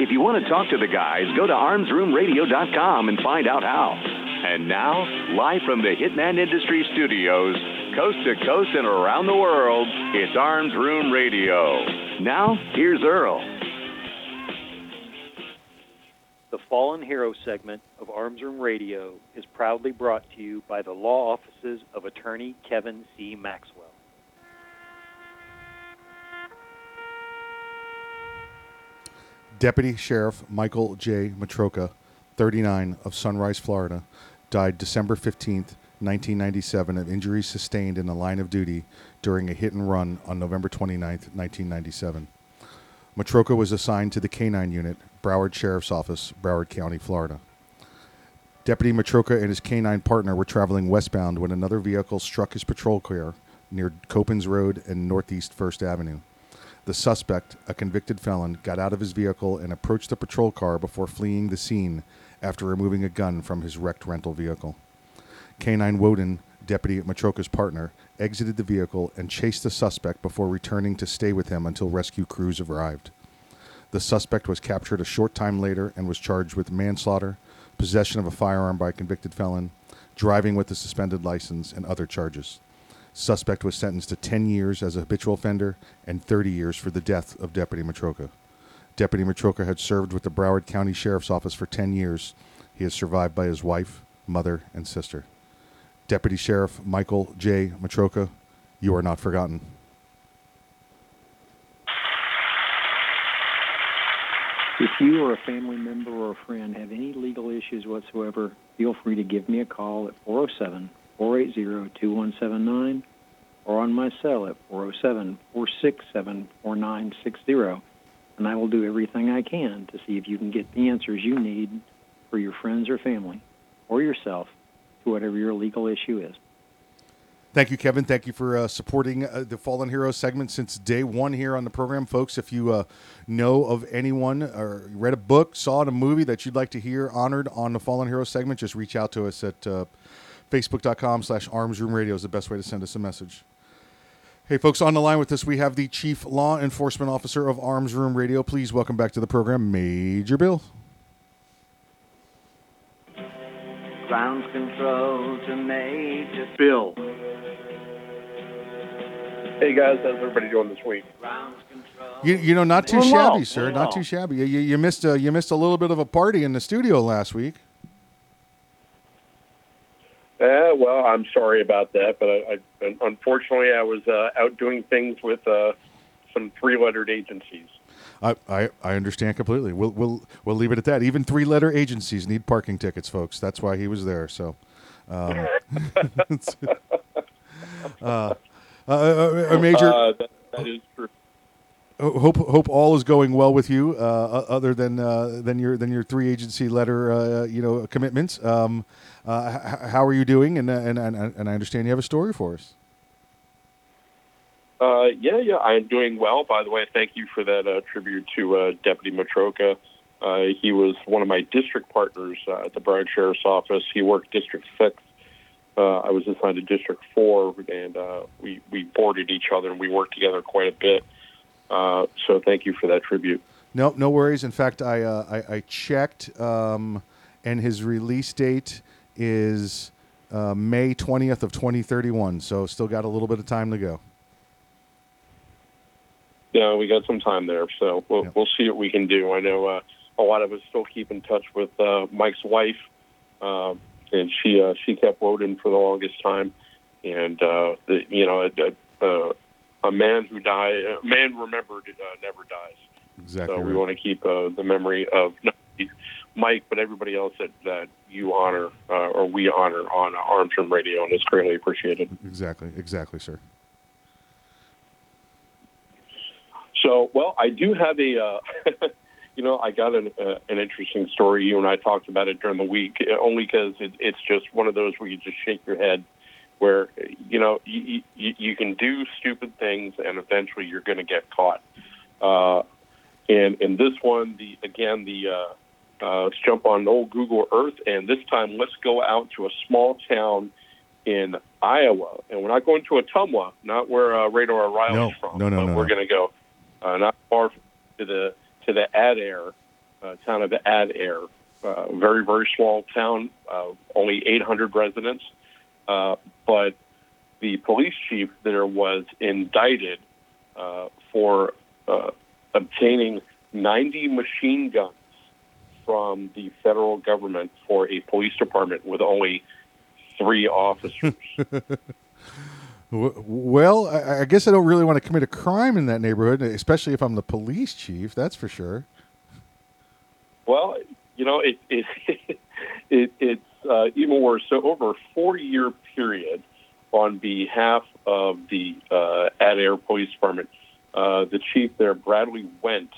If you want to talk to the guys, go to armsroomradio.com and find out how. And now, live from the Hitman Industry Studios, coast to coast and around the world, it's Arms Room Radio. Now, here's Earl. The Fallen Hero segment of Arms Room Radio is proudly brought to you by the law offices of attorney Kevin C. Maxwell. Deputy Sheriff Michael J. Matroka, 39, of Sunrise, Florida, died December 15th, 1997, of injuries sustained in the line of duty during a hit and run on November 29th, 1997. Matroka was assigned to the K-9 unit, Broward Sheriff's Office, Broward County, Florida. Deputy Matroka and his K-9 partner were traveling westbound when another vehicle struck his patrol car near Copans Road and Northeast First Avenue. The suspect, a convicted felon, got out of his vehicle and approached the patrol car before fleeing the scene after removing a gun from his wrecked rental vehicle. K9 Woden, Deputy Matroka's partner, exited the vehicle and chased the suspect before returning to stay with him until rescue crews arrived. The suspect was captured a short time later and was charged with manslaughter, possession of a firearm by a convicted felon, driving with a suspended license, and other charges. Suspect was sentenced to 10 years as a habitual offender and 30 years for the death of Deputy Matroka. Deputy Matroka had served with the Broward County Sheriff's Office for 10 years. He is survived by his wife, mother, and sister. Deputy Sheriff Michael J. Matroka, you are not forgotten. If you or a family member or a friend have any legal issues whatsoever, feel free to give me a call at 407 480 2179 or on my cell at 407 467 4960, and I will do everything I can to see if you can get the answers you need for your friends or family or yourself to whatever your legal issue is. Thank you, Kevin. Thank you for uh, supporting uh, the Fallen Heroes segment since day one here on the program, folks. If you uh, know of anyone or read a book, saw a movie that you'd like to hear honored on the Fallen Heroes segment, just reach out to us at uh, facebook.com slash armsroom radio is the best way to send us a message. Hey, folks, on the line with us, we have the Chief Law Enforcement Officer of Arms Room Radio. Please welcome back to the program, Major Bill. Ground control to Major Bill. Hey guys, how's everybody doing this week? You, you know, not too well, shabby, sir. doing Not well. too shabby. You, you, you missed a, you missed a little bit of a party in the studio last week. Uh, well, I'm sorry about that, but I, I unfortunately I was uh, out doing things with uh, some three-lettered agencies. I, I, I understand completely. We'll, we'll, we'll leave it at that. Even three letter agencies need parking tickets, folks. That's why he was there. So, um, (laughs) uh, uh, uh, uh, Major, Uh, that, that is true. hope, hope all is going well with you, uh, other than, uh, than your, than your three agency letter, uh, you know, commitments. Um, h- h- how are you doing? And, uh, and, and, and I understand you have a story for us. Uh, yeah, yeah, I am doing well. By the way, thank you for that uh, tribute to uh, Deputy Matroka. Uh, he was one of my district partners uh, at the Broward Sheriff's Office. He worked District 6. Uh, I was assigned to District 4, and uh, we, we boarded each other, and we worked together quite a bit. Uh, so thank you for that tribute. No, no worries. In fact, I uh, I, I checked, um, and his release date is uh, May twentieth of twenty thirty one. So still got a little bit of time to go. Yeah, we got some time there, so we'll, we'll see what we can do. I know uh, a lot of us still keep in touch with uh, Mike's wife, uh, and she uh, she kept Woden for the longest time. And uh, the, you know, a, a, a man who died, a man remembered uh, never dies. Exactly. So we right. want to keep uh, the memory of (laughs) Mike, but everybody else that, that you honor uh, or we honor on Arms Room Radio, and it's greatly appreciated. Exactly. Exactly, sir. So, well, I do have a, uh, (laughs) you know, I got an, uh, an interesting story. You and I talked about it during the week, uh, only because it, it's just one of those where you just shake your head, where you know you, you, you can do stupid things and eventually you're going to get caught. Uh, and in this one, the again the uh, let's jump on old Google Earth, and this time let's go out to a small town in Iowa, and we're not going to Ottumwa, not where uh, Radar O'Reilly's No, from. no, no, but no, We're no. going to go uh, not far to the to the Adair uh, town of Adair. Uh, very very small town, uh, only 800 residents, uh, but the police chief there was indicted uh, for uh, obtaining 90 machine guns from the federal government for a police department with only three officers. (laughs) Well, I, guess I don't really want to commit a crime in that neighborhood, especially if I'm the police chief. That's for sure. Well, you know, it, it, (laughs) it it's uh, even worse. So, over a four-year period, on behalf of the uh, Adair Police Department, uh, the chief there, Bradley Wendt,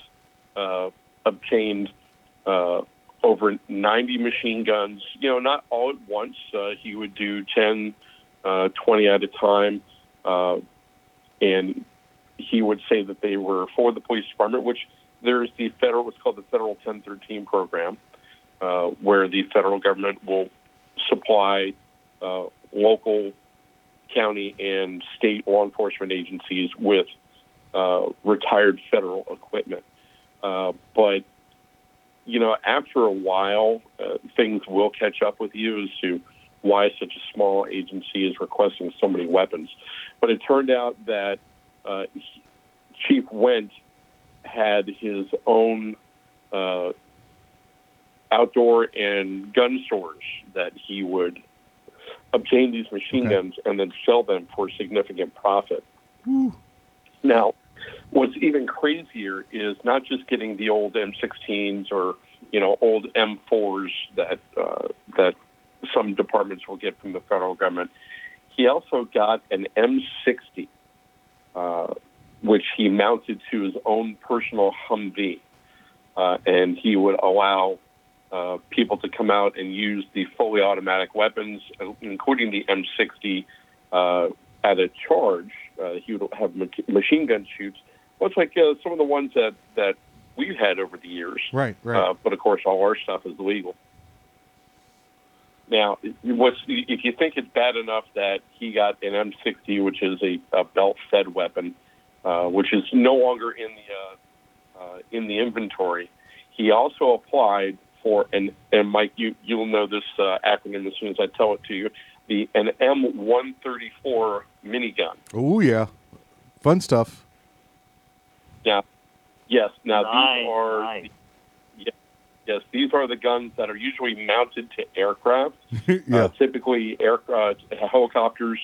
uh, obtained uh, over 90 machine guns. You know, not all at once. Uh, he would do 10, uh, 20 at a time, uh, and he would say that they were for the police department, which there's the federal, what's called the federal 1013 program, uh, where the federal government will supply uh, local, county, and state law enforcement agencies with uh, retired federal equipment. Uh, but you know, after a while, uh, things will catch up with you as to why such a small agency is requesting so many weapons. But it turned out that uh, Chief Wendt had his own uh, outdoor and gun stores that he would obtain these machine guns and then sell them for significant profit. Now, what's even crazier is not just getting the old M16s or you know old M4s that uh, that some departments will get from the federal government. He also got an M60, uh, which he mounted to his own personal Humvee, uh, and he would allow uh, people to come out and use the fully automatic weapons, uh, including the M60, uh, at a charge. Uh, he would have machine gun shoots, much like uh, some of the ones that that we've had over the years. Right, right. Uh, but of course, all our stuff is legal. Now, what's if you think it's bad enough that he got an M60, which is a, a belt-fed weapon, uh, which is no longer in the uh, uh, in the inventory, he also applied for an and Mike, you you'll know this uh, acronym as soon as I tell it to you, the an M134 minigun. Oh yeah, fun stuff. Now, yes, now Nice, these are nice. yes, yes, these are the guns that are usually mounted to aircraft. (laughs) yeah. uh, typically air uh, helicopters,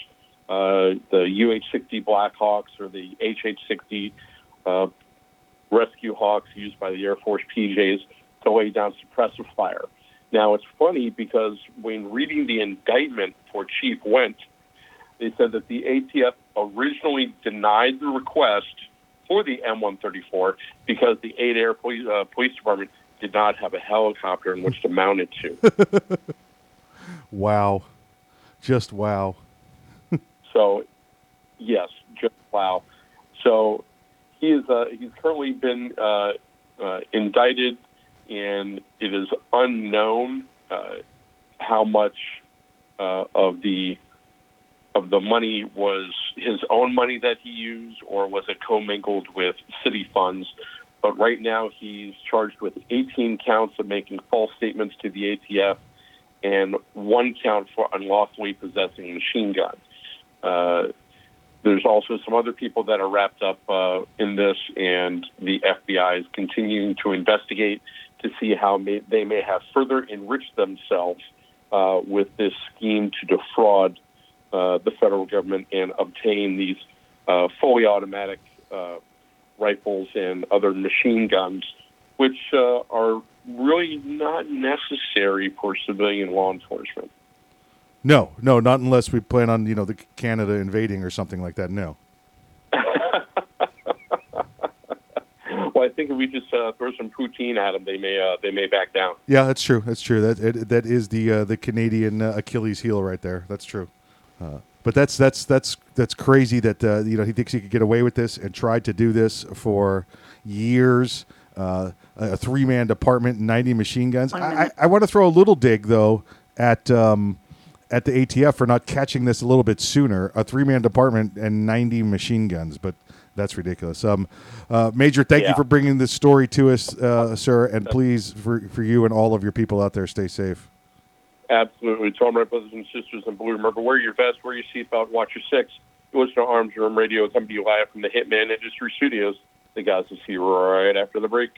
uh, the UH-60 Blackhawks or the HH-60 uh, Rescue Hawks used by the Air Force PJs to lay down suppressive fire. Now it's funny because when reading the indictment for Chief Wendt, they said that the ATF originally denied the request for the M134 because the Adair Police, uh, Police Department did not have a helicopter in which to mount it to. (laughs) Wow, just wow. (laughs) So, yes, just wow. So he is uh, he's currently been uh, uh, indicted, and it is unknown uh, how much uh, of the of the money was his own money that he used, or was it commingled with city funds. But right now, he's charged with 18 counts of making false statements to the ATF and one count for unlawfully possessing machine gun. Uh, there's also some other people that are wrapped up uh, in this, and the FBI is continuing to investigate to see how may, they may have further enriched themselves uh, with this scheme to defraud uh, the federal government and obtain these uh, fully automatic uh, rifles and other machine guns, which uh, are really not necessary for civilian law enforcement. No, no, not unless we plan on you know the Canada invading or something like that. No. Well, I think if we just uh, throw some poutine at them, they may uh, they may back down. Yeah, that's true. That's true. That it, that is the uh, the Canadian uh, Achilles heel right there. That's true. Uh, but that's that's that's that's crazy that uh, you know he thinks he could get away with this and tried to do this for years. Uh, a three man department, ninety machine guns. I, I. I want to throw a little dig though at um, at the ATF for not catching this a little bit sooner. A three man department and ninety machine guns, but that's ridiculous. Um, uh, Major, thank you for bringing this story to us, uh, sir, and please for for you and all of your people out there, stay safe. Absolutely. To all my brothers and sisters in blue, remember, wear your vest, wear your seatbelt, watch your six. You listen to Arms Room Radio, coming to you live from the Hitman Industry Studios. The guys will see you right after the break.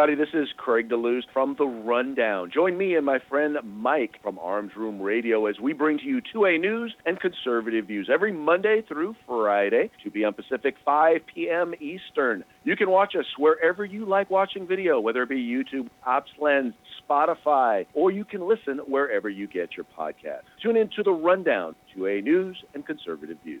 Everybody, this is Craig DeLuz from The Rundown. Join me and my friend Mike from Arms Room Radio as we bring to you 2A News and conservative views every Monday through Friday, 2 p.m. Pacific, 5 p.m. Eastern. You can watch us wherever you like watching video, whether it be YouTube, Ops Lens, Spotify, or you can listen wherever you get your podcast. Tune in to The Rundown, 2A News and conservative views.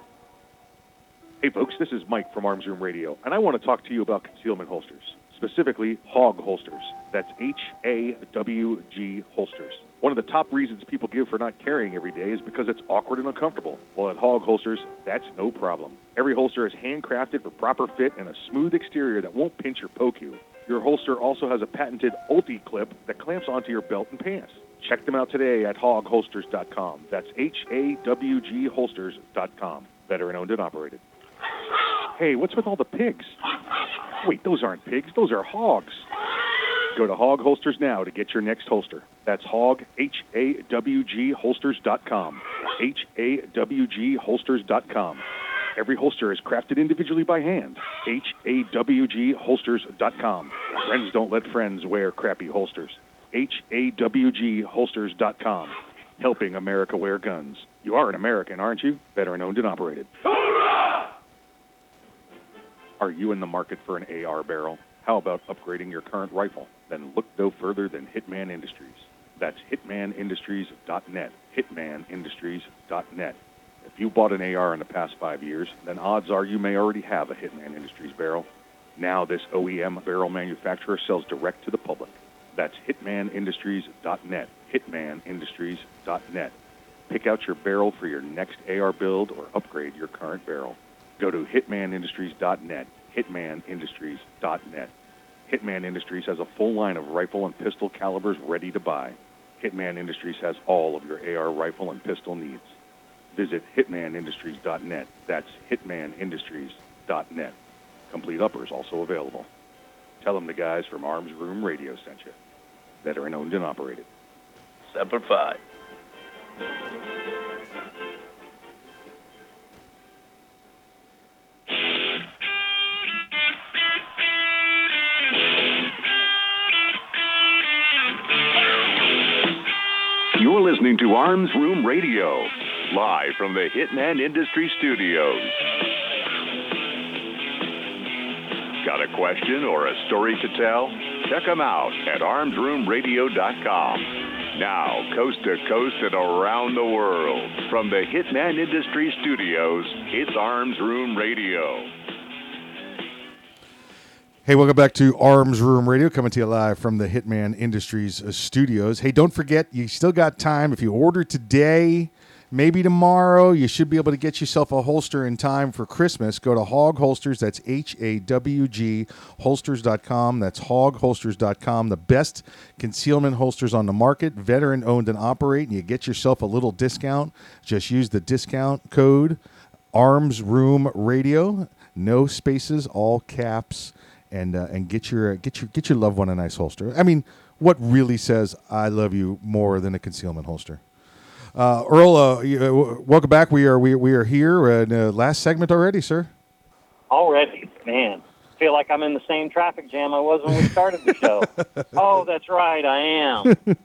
Hey, folks, this is Mike from Arms Room Radio, and I want to talk to you about concealment holsters, specifically Hawg holsters. That's H A W G holsters. One of the top reasons people give for not carrying every day is because it's awkward and uncomfortable. Well, at Hawg Holsters, that's no problem. Every holster is handcrafted for proper fit and a smooth exterior that won't pinch or poke you. Your holster also has a patented Ulti clip that clamps onto your belt and pants. Check them out today at hawgholsters.com. That's H A W G holsters.com. Veteran owned and operated. Hey, what's with all the pigs? Wait, those aren't pigs, those are hogs. Go to Hawg Holsters now to get your next holster. That's Hawg, H A W G holsters.com. H A W G holsters.com. Every holster is crafted individually by hand. H A W G holsters.com. Friends don't let friends wear crappy holsters. H A W G holsters.com. Helping America wear guns. You are an American, aren't you? Veteran owned and operated. Are you in the market for an AR barrel? How about upgrading your current rifle? Then look no further than Hitman Industries. That's hitmanindustries.net. Hitmanindustries.net. If you bought an AR in the past five years, then odds are you may already have a Hitman Industries barrel. Now, this OEM barrel manufacturer sells direct to the public. That's hitmanindustries.net. Hitmanindustries.net. Pick out your barrel for your next AR build or upgrade your current barrel. Go to hitmanindustries.net. Hitmanindustries.net. Hitman Industries has a full line of rifle and pistol calibers ready to buy. Hitman Industries has all of your AR rifle and pistol needs. Visit hitmanindustries.net. That's hitmanindustries.net. Complete uppers also available. Tell them the guys from Arms Room Radio sent you. Veteran owned and operated. Semper Fi. Listening to Arms Room Radio, live from the Hitman Industry Studios. Got a question or a story to tell? Check them out at armsroomradio.com. Now, coast to coast and around the world, from the Hitman Industry Studios, it's Arms Room Radio. Hey, welcome back to Arms Room Radio, coming to you live from the Hitman Industries uh, studios. Hey, don't forget, you still got time. If you order today, maybe tomorrow, you should be able to get yourself a holster in time for Christmas. Go to Hawg Holsters. That's H A W G holsters.com. That's hawgholsters.com. The best concealment holsters on the market, veteran owned and operate, and you get yourself a little discount. Just use the discount code Arms Room Radio. No spaces, all caps and uh, and get your get your get your loved one a nice holster. I mean, what really says "I love you" more than a concealment holster? Uh, Earl, uh, you, uh, w- welcome back. We are we, we are here in the last segment already, sir. Already, man. Feel like I'm in the same traffic jam I was when we started the show. (laughs) oh, that's right, I am. (laughs)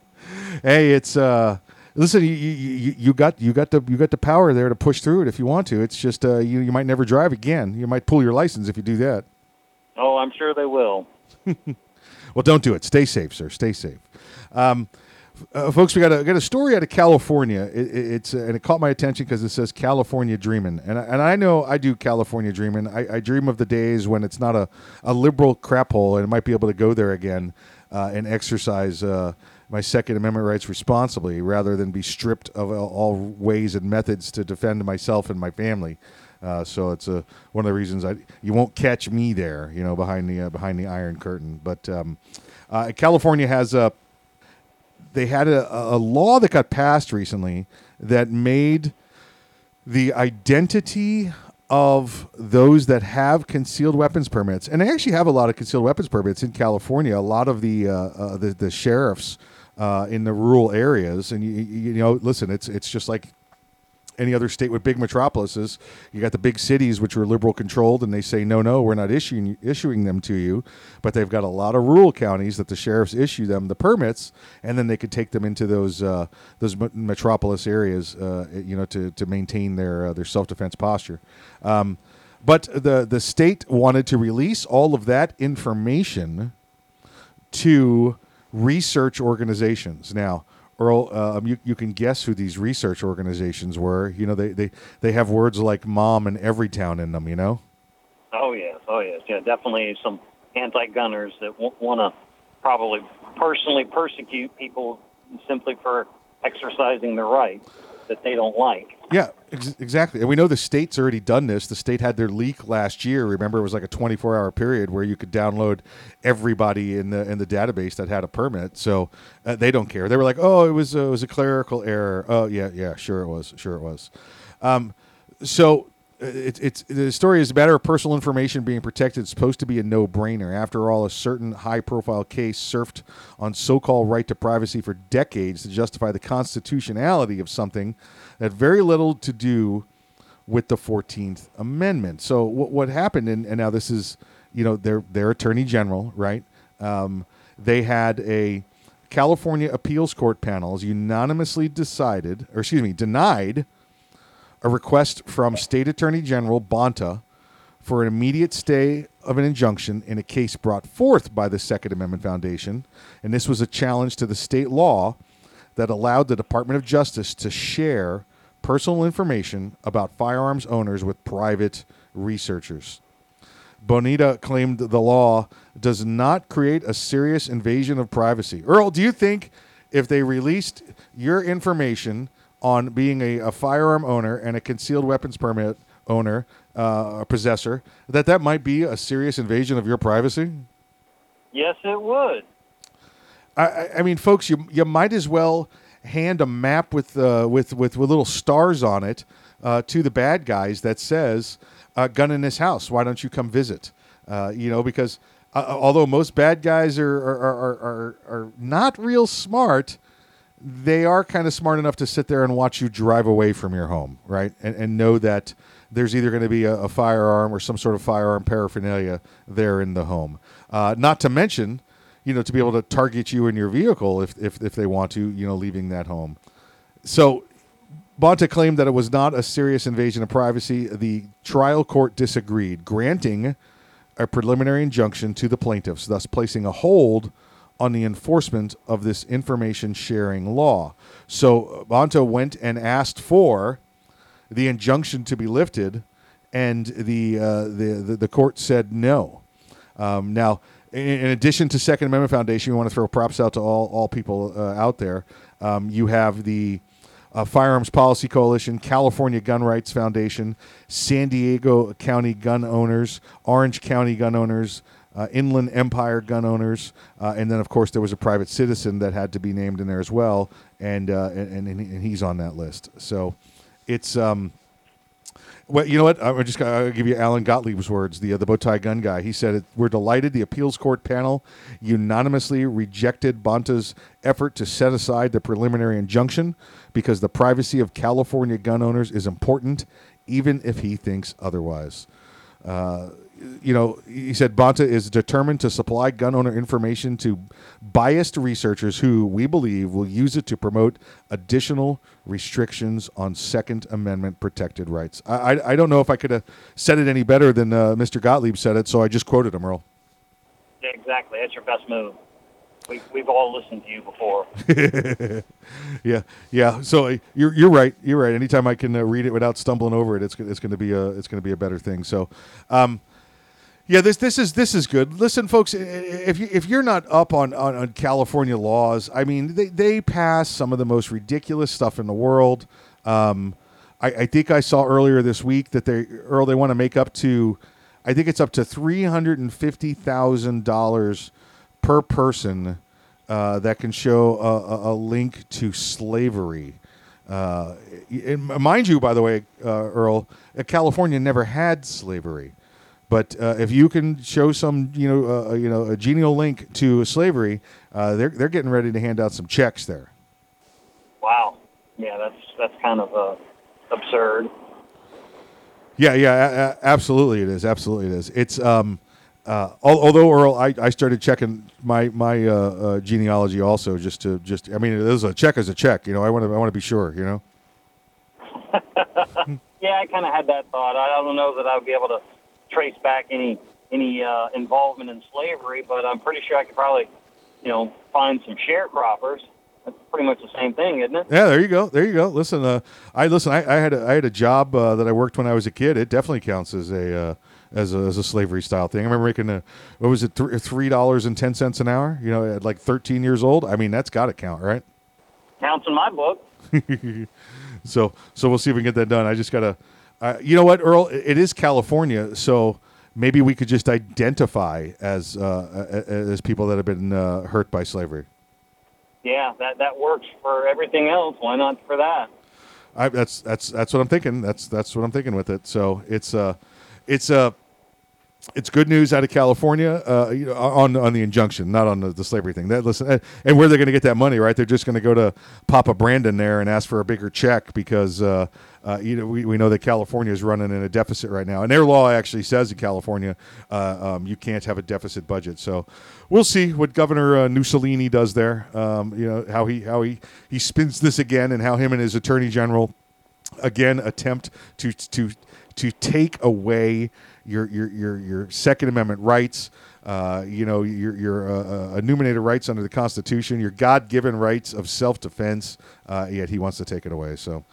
hey, it's uh, listen. You, you, you got you got the you got the power there to push through it if you want to. It's just uh, you you might never drive again. You might pull your license if you do that. Oh, I'm sure they will. (laughs) well, don't do it. Stay safe, sir. Stay safe. Um, uh, folks, we got a got a story out of California. It, it, it's uh, and it caught my attention because it says California dreaming, and I, and I know I do California dreaming. I, I dream of the days when it's not a, a liberal crap hole, and I might be able to go there again uh, and exercise uh, my Second Amendment rights responsibly, rather than be stripped of all, all ways and methods to defend myself and my family. Uh, so it's a, one of the reasons I you won't catch me there, you know, behind the uh, behind the Iron Curtain. But um, uh, California has a they had a, a law that got passed recently that made the identity of those that have concealed weapons permits, and they actually have a lot of concealed weapons permits in California. A lot of the uh, uh, the, the sheriffs uh, in the rural areas, and you, you know, listen, it's it's just like any other state with big metropolises. You got the big cities which are liberal controlled, and they say no, no, we're not issuing issuing them to you. But they've got a lot of rural counties that the sheriffs issue them the permits, and then they could take them into those uh, those metropolis areas, uh, you know, to to maintain their uh, their self defense posture. Um, but the the state wanted to release all of that information to research organizations. Now, Earl, um, you, you can guess who these research organizations were. You know, they, they, they have words like mom and every town in them, you know? Oh yes, oh yes, yeah, definitely some anti-gunners that w- want to probably personally persecute people simply for exercising their rights that they don't like. Yeah, ex- exactly. And we know the state's already done this. The state had their leak last year. Remember, it was like a 24-hour period where you could download everybody in the in the database that had a permit. So uh, they don't care. They were like, "Oh, it was uh, it was a clerical error." Oh, yeah, yeah, sure it was, sure it was. Um, so it, it's the story is a matter of personal information being protected. It's supposed to be a no-brainer. After all, a certain high-profile case surfed on so-called right to privacy for decades to justify the constitutionality of something that very little to do with the Fourteenth Amendment. So what what happened? And, and now this is you know their their attorney general, right? Um, they had a California appeals court panels unanimously decided, or excuse me, denied a request from State Attorney General Bonta for an immediate stay of an injunction in a case brought forth by the Second Amendment Foundation. And this was a challenge to the state law that allowed the Department of Justice to share personal information about firearms owners with private researchers. Bonta claimed the law does not create a serious invasion of privacy. Earl, do you think if they released your information on being a, a firearm owner and a concealed weapons permit owner, uh, a possessor, that that might be a serious invasion of your privacy? Yes, it would. I, I- I mean, folks, you you might as well hand a map with uh, with, with with little stars on it uh, to the bad guys that says uh, "gun in this house." Why don't you come visit? Uh, you know, because uh, although most bad guys are are, are, are are not real smart, they are kind of smart enough to sit there and watch you drive away from your home, right? And, and know that there's either going to be a, a firearm or some sort of firearm paraphernalia there in the home. Uh, not to mention, you know, to be able to target you in your vehicle if, if, if they want to, you know, leaving that home. So Bonta claimed that it was not a serious invasion of privacy. The trial court disagreed, granting a preliminary injunction to the plaintiffs, thus placing a hold on the enforcement of this information sharing law. So Bonta went and asked for the injunction to be lifted, and the uh, the, the the court said no. Um, now, in, in addition to Second Amendment Foundation, we want to throw props out to all all people uh, out there. Um, you have the uh, Firearms Policy Coalition, California Gun Rights Foundation, San Diego County Gun Owners, Orange County Gun Owners, uh, Inland Empire Gun Owners, uh, and then of course there was a private citizen that had to be named in there as well, and uh, and, and and he's on that list. So it's um, well, you know what? I'm just gonna give you Alan Gottlieb's words, the uh, the bow tie gun guy. He said, "We're delighted. The appeals court panel unanimously rejected Bonta's effort to set aside the preliminary injunction because the privacy of California gun owners is important, even if he thinks otherwise." Uh, you know, he said Bonta is determined to supply gun owner information to biased researchers who we believe will use it to promote additional restrictions on Second Amendment protected rights. I, I, I don't know if I could have said it any better than uh, Mr. Gottlieb said it, so I just quoted him, Earl. Yeah, exactly. That's your best move. We, we've all listened to you before. (laughs) yeah, yeah. So uh, you're you're right. You're right. Anytime I can uh, read it without stumbling over it, it's it's going to be a it's going to be a better thing. So, um, yeah, this this is this is good. Listen, folks, if you if you're not up on, on, on California laws, I mean, they they pass some of the most ridiculous stuff in the world. Um, I, I think I saw earlier this week that they Earl they want to make up to, I think it's up to three hundred and fifty thousand dollars per person uh, that can show a, a, a link to slavery. Uh, mind you, by the way, uh, Earl, uh, California never had slavery. But uh, if you can show some, you know, uh, you know, a genial link to slavery, uh, they're they're getting ready to hand out some checks there. Wow. Yeah, that's that's kind of uh, absurd. Yeah, yeah, a- a- absolutely, it is. Absolutely, it is. It's um, uh, al- although Earl, I, I started checking my my uh, uh, genealogy also just to just. I mean, it is a check as a check. You know, I want to I want to be sure. You know. (laughs) Yeah, I kind of had that thought. I don't know that I would be able to trace back any any uh, involvement in slavery, but I'm pretty sure I could probably, you know, find some sharecroppers. That's pretty much the same thing, isn't it? Yeah, there you go. There you go. Listen, uh, I listen. I, I had a, I had a job uh, that I worked when I was a kid. It definitely counts as a uh, as a, as a slavery style thing. I remember making a what was it three dollars and ten cents an hour. You know, at like thirteen years old. I mean, that's got to count, right? Counts in my book. (laughs) so so we'll see if we can get that done. I just gotta. Uh, you know what, Earl? It is California, so maybe we could just identify as uh, a- a- as people that have been uh, hurt by slavery. Yeah, that that works for everything else. Why not for that? I, that's that's that's what I'm thinking. That's that's what I'm thinking with it. So it's uh it's uh it's good news out of California uh, on on the injunction, not on the, the slavery thing. That listen, and- and where they're going to get that money, right? They're just going to go to Papa Brandon there and ask for a bigger check because uh, uh, you know we, we know that California is running in a deficit right now, and their law actually says in California uh, um, you can't have a deficit budget. So we'll see what Governor uh, Mussolini does there. Um, you know how he how he he spins this again, and how him and his Attorney General again attempt to to to take away your your your, your Second Amendment rights. Uh, you know your your uh, uh, enumerated rights under the Constitution, your God-given rights of self-defense. Uh, yet he wants to take it away. So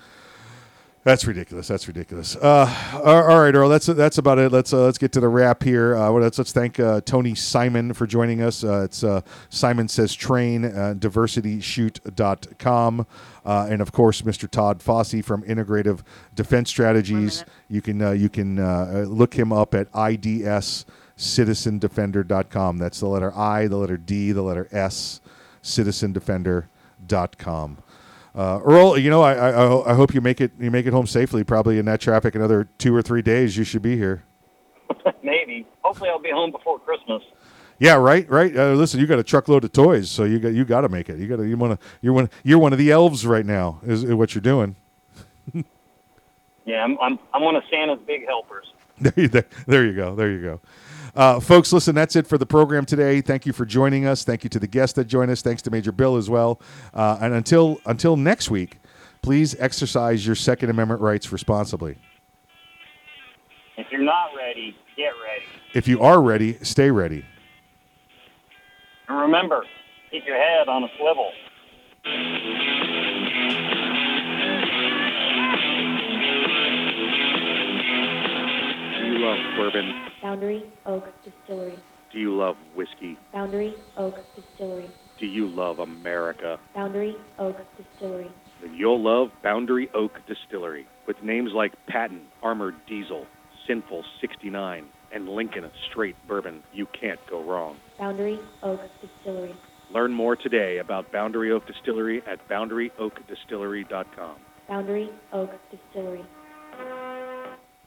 that's ridiculous. That's ridiculous. Uh, all right, Earl. That's that's about it. Let's uh, let's get to the wrap here. Uh, let's let's thank uh, Tony Simon for joining us. Uh, it's uh, Simon says train uh, diversityshoot.com. Uh, and of course, Mr. Todd Fossey from Integrative Defense Strategies. You can uh, you can uh, look him up at idscitizendefender.com. That's the letter I, the letter D, the letter S, citizendefender.com. Uh, Earl, you know, I, I I hope you make it you make it home safely. Probably in that traffic, another two or three days. You should be here. (laughs) Maybe. Hopefully, I'll be home before Christmas. Yeah, right, right. Uh, listen, you got a truckload of toys, so you got you got to make it. You got to you want to you're one you're one of the elves right now. Is, is what you're doing. (laughs) Yeah, I'm I'm, I'm one of Santa's big helpers. there, you- there, there you go. There you go. Uh, folks, listen, that's it for the program today. Thank you for joining us. Thank you to the guests that join us. Thanks to Major Bill as well. Uh, and until until next week, please exercise your Second Amendment rights responsibly. If you're not ready, get ready. If you are ready, stay ready. And remember, keep your head on a swivel. You love bourbon? Boundary Oak Distillery. Do you love whiskey? Boundary Oak Distillery. Do you love America? Boundary Oak Distillery. Then you'll love Boundary Oak Distillery. With names like Patton, Armored Diesel, Sinful 69, and Lincoln Straight Bourbon, you can't go wrong. Boundary Oak Distillery. Learn more today about Boundary Oak Distillery at boundaryoakdistillery.com. Boundary Oak Distillery.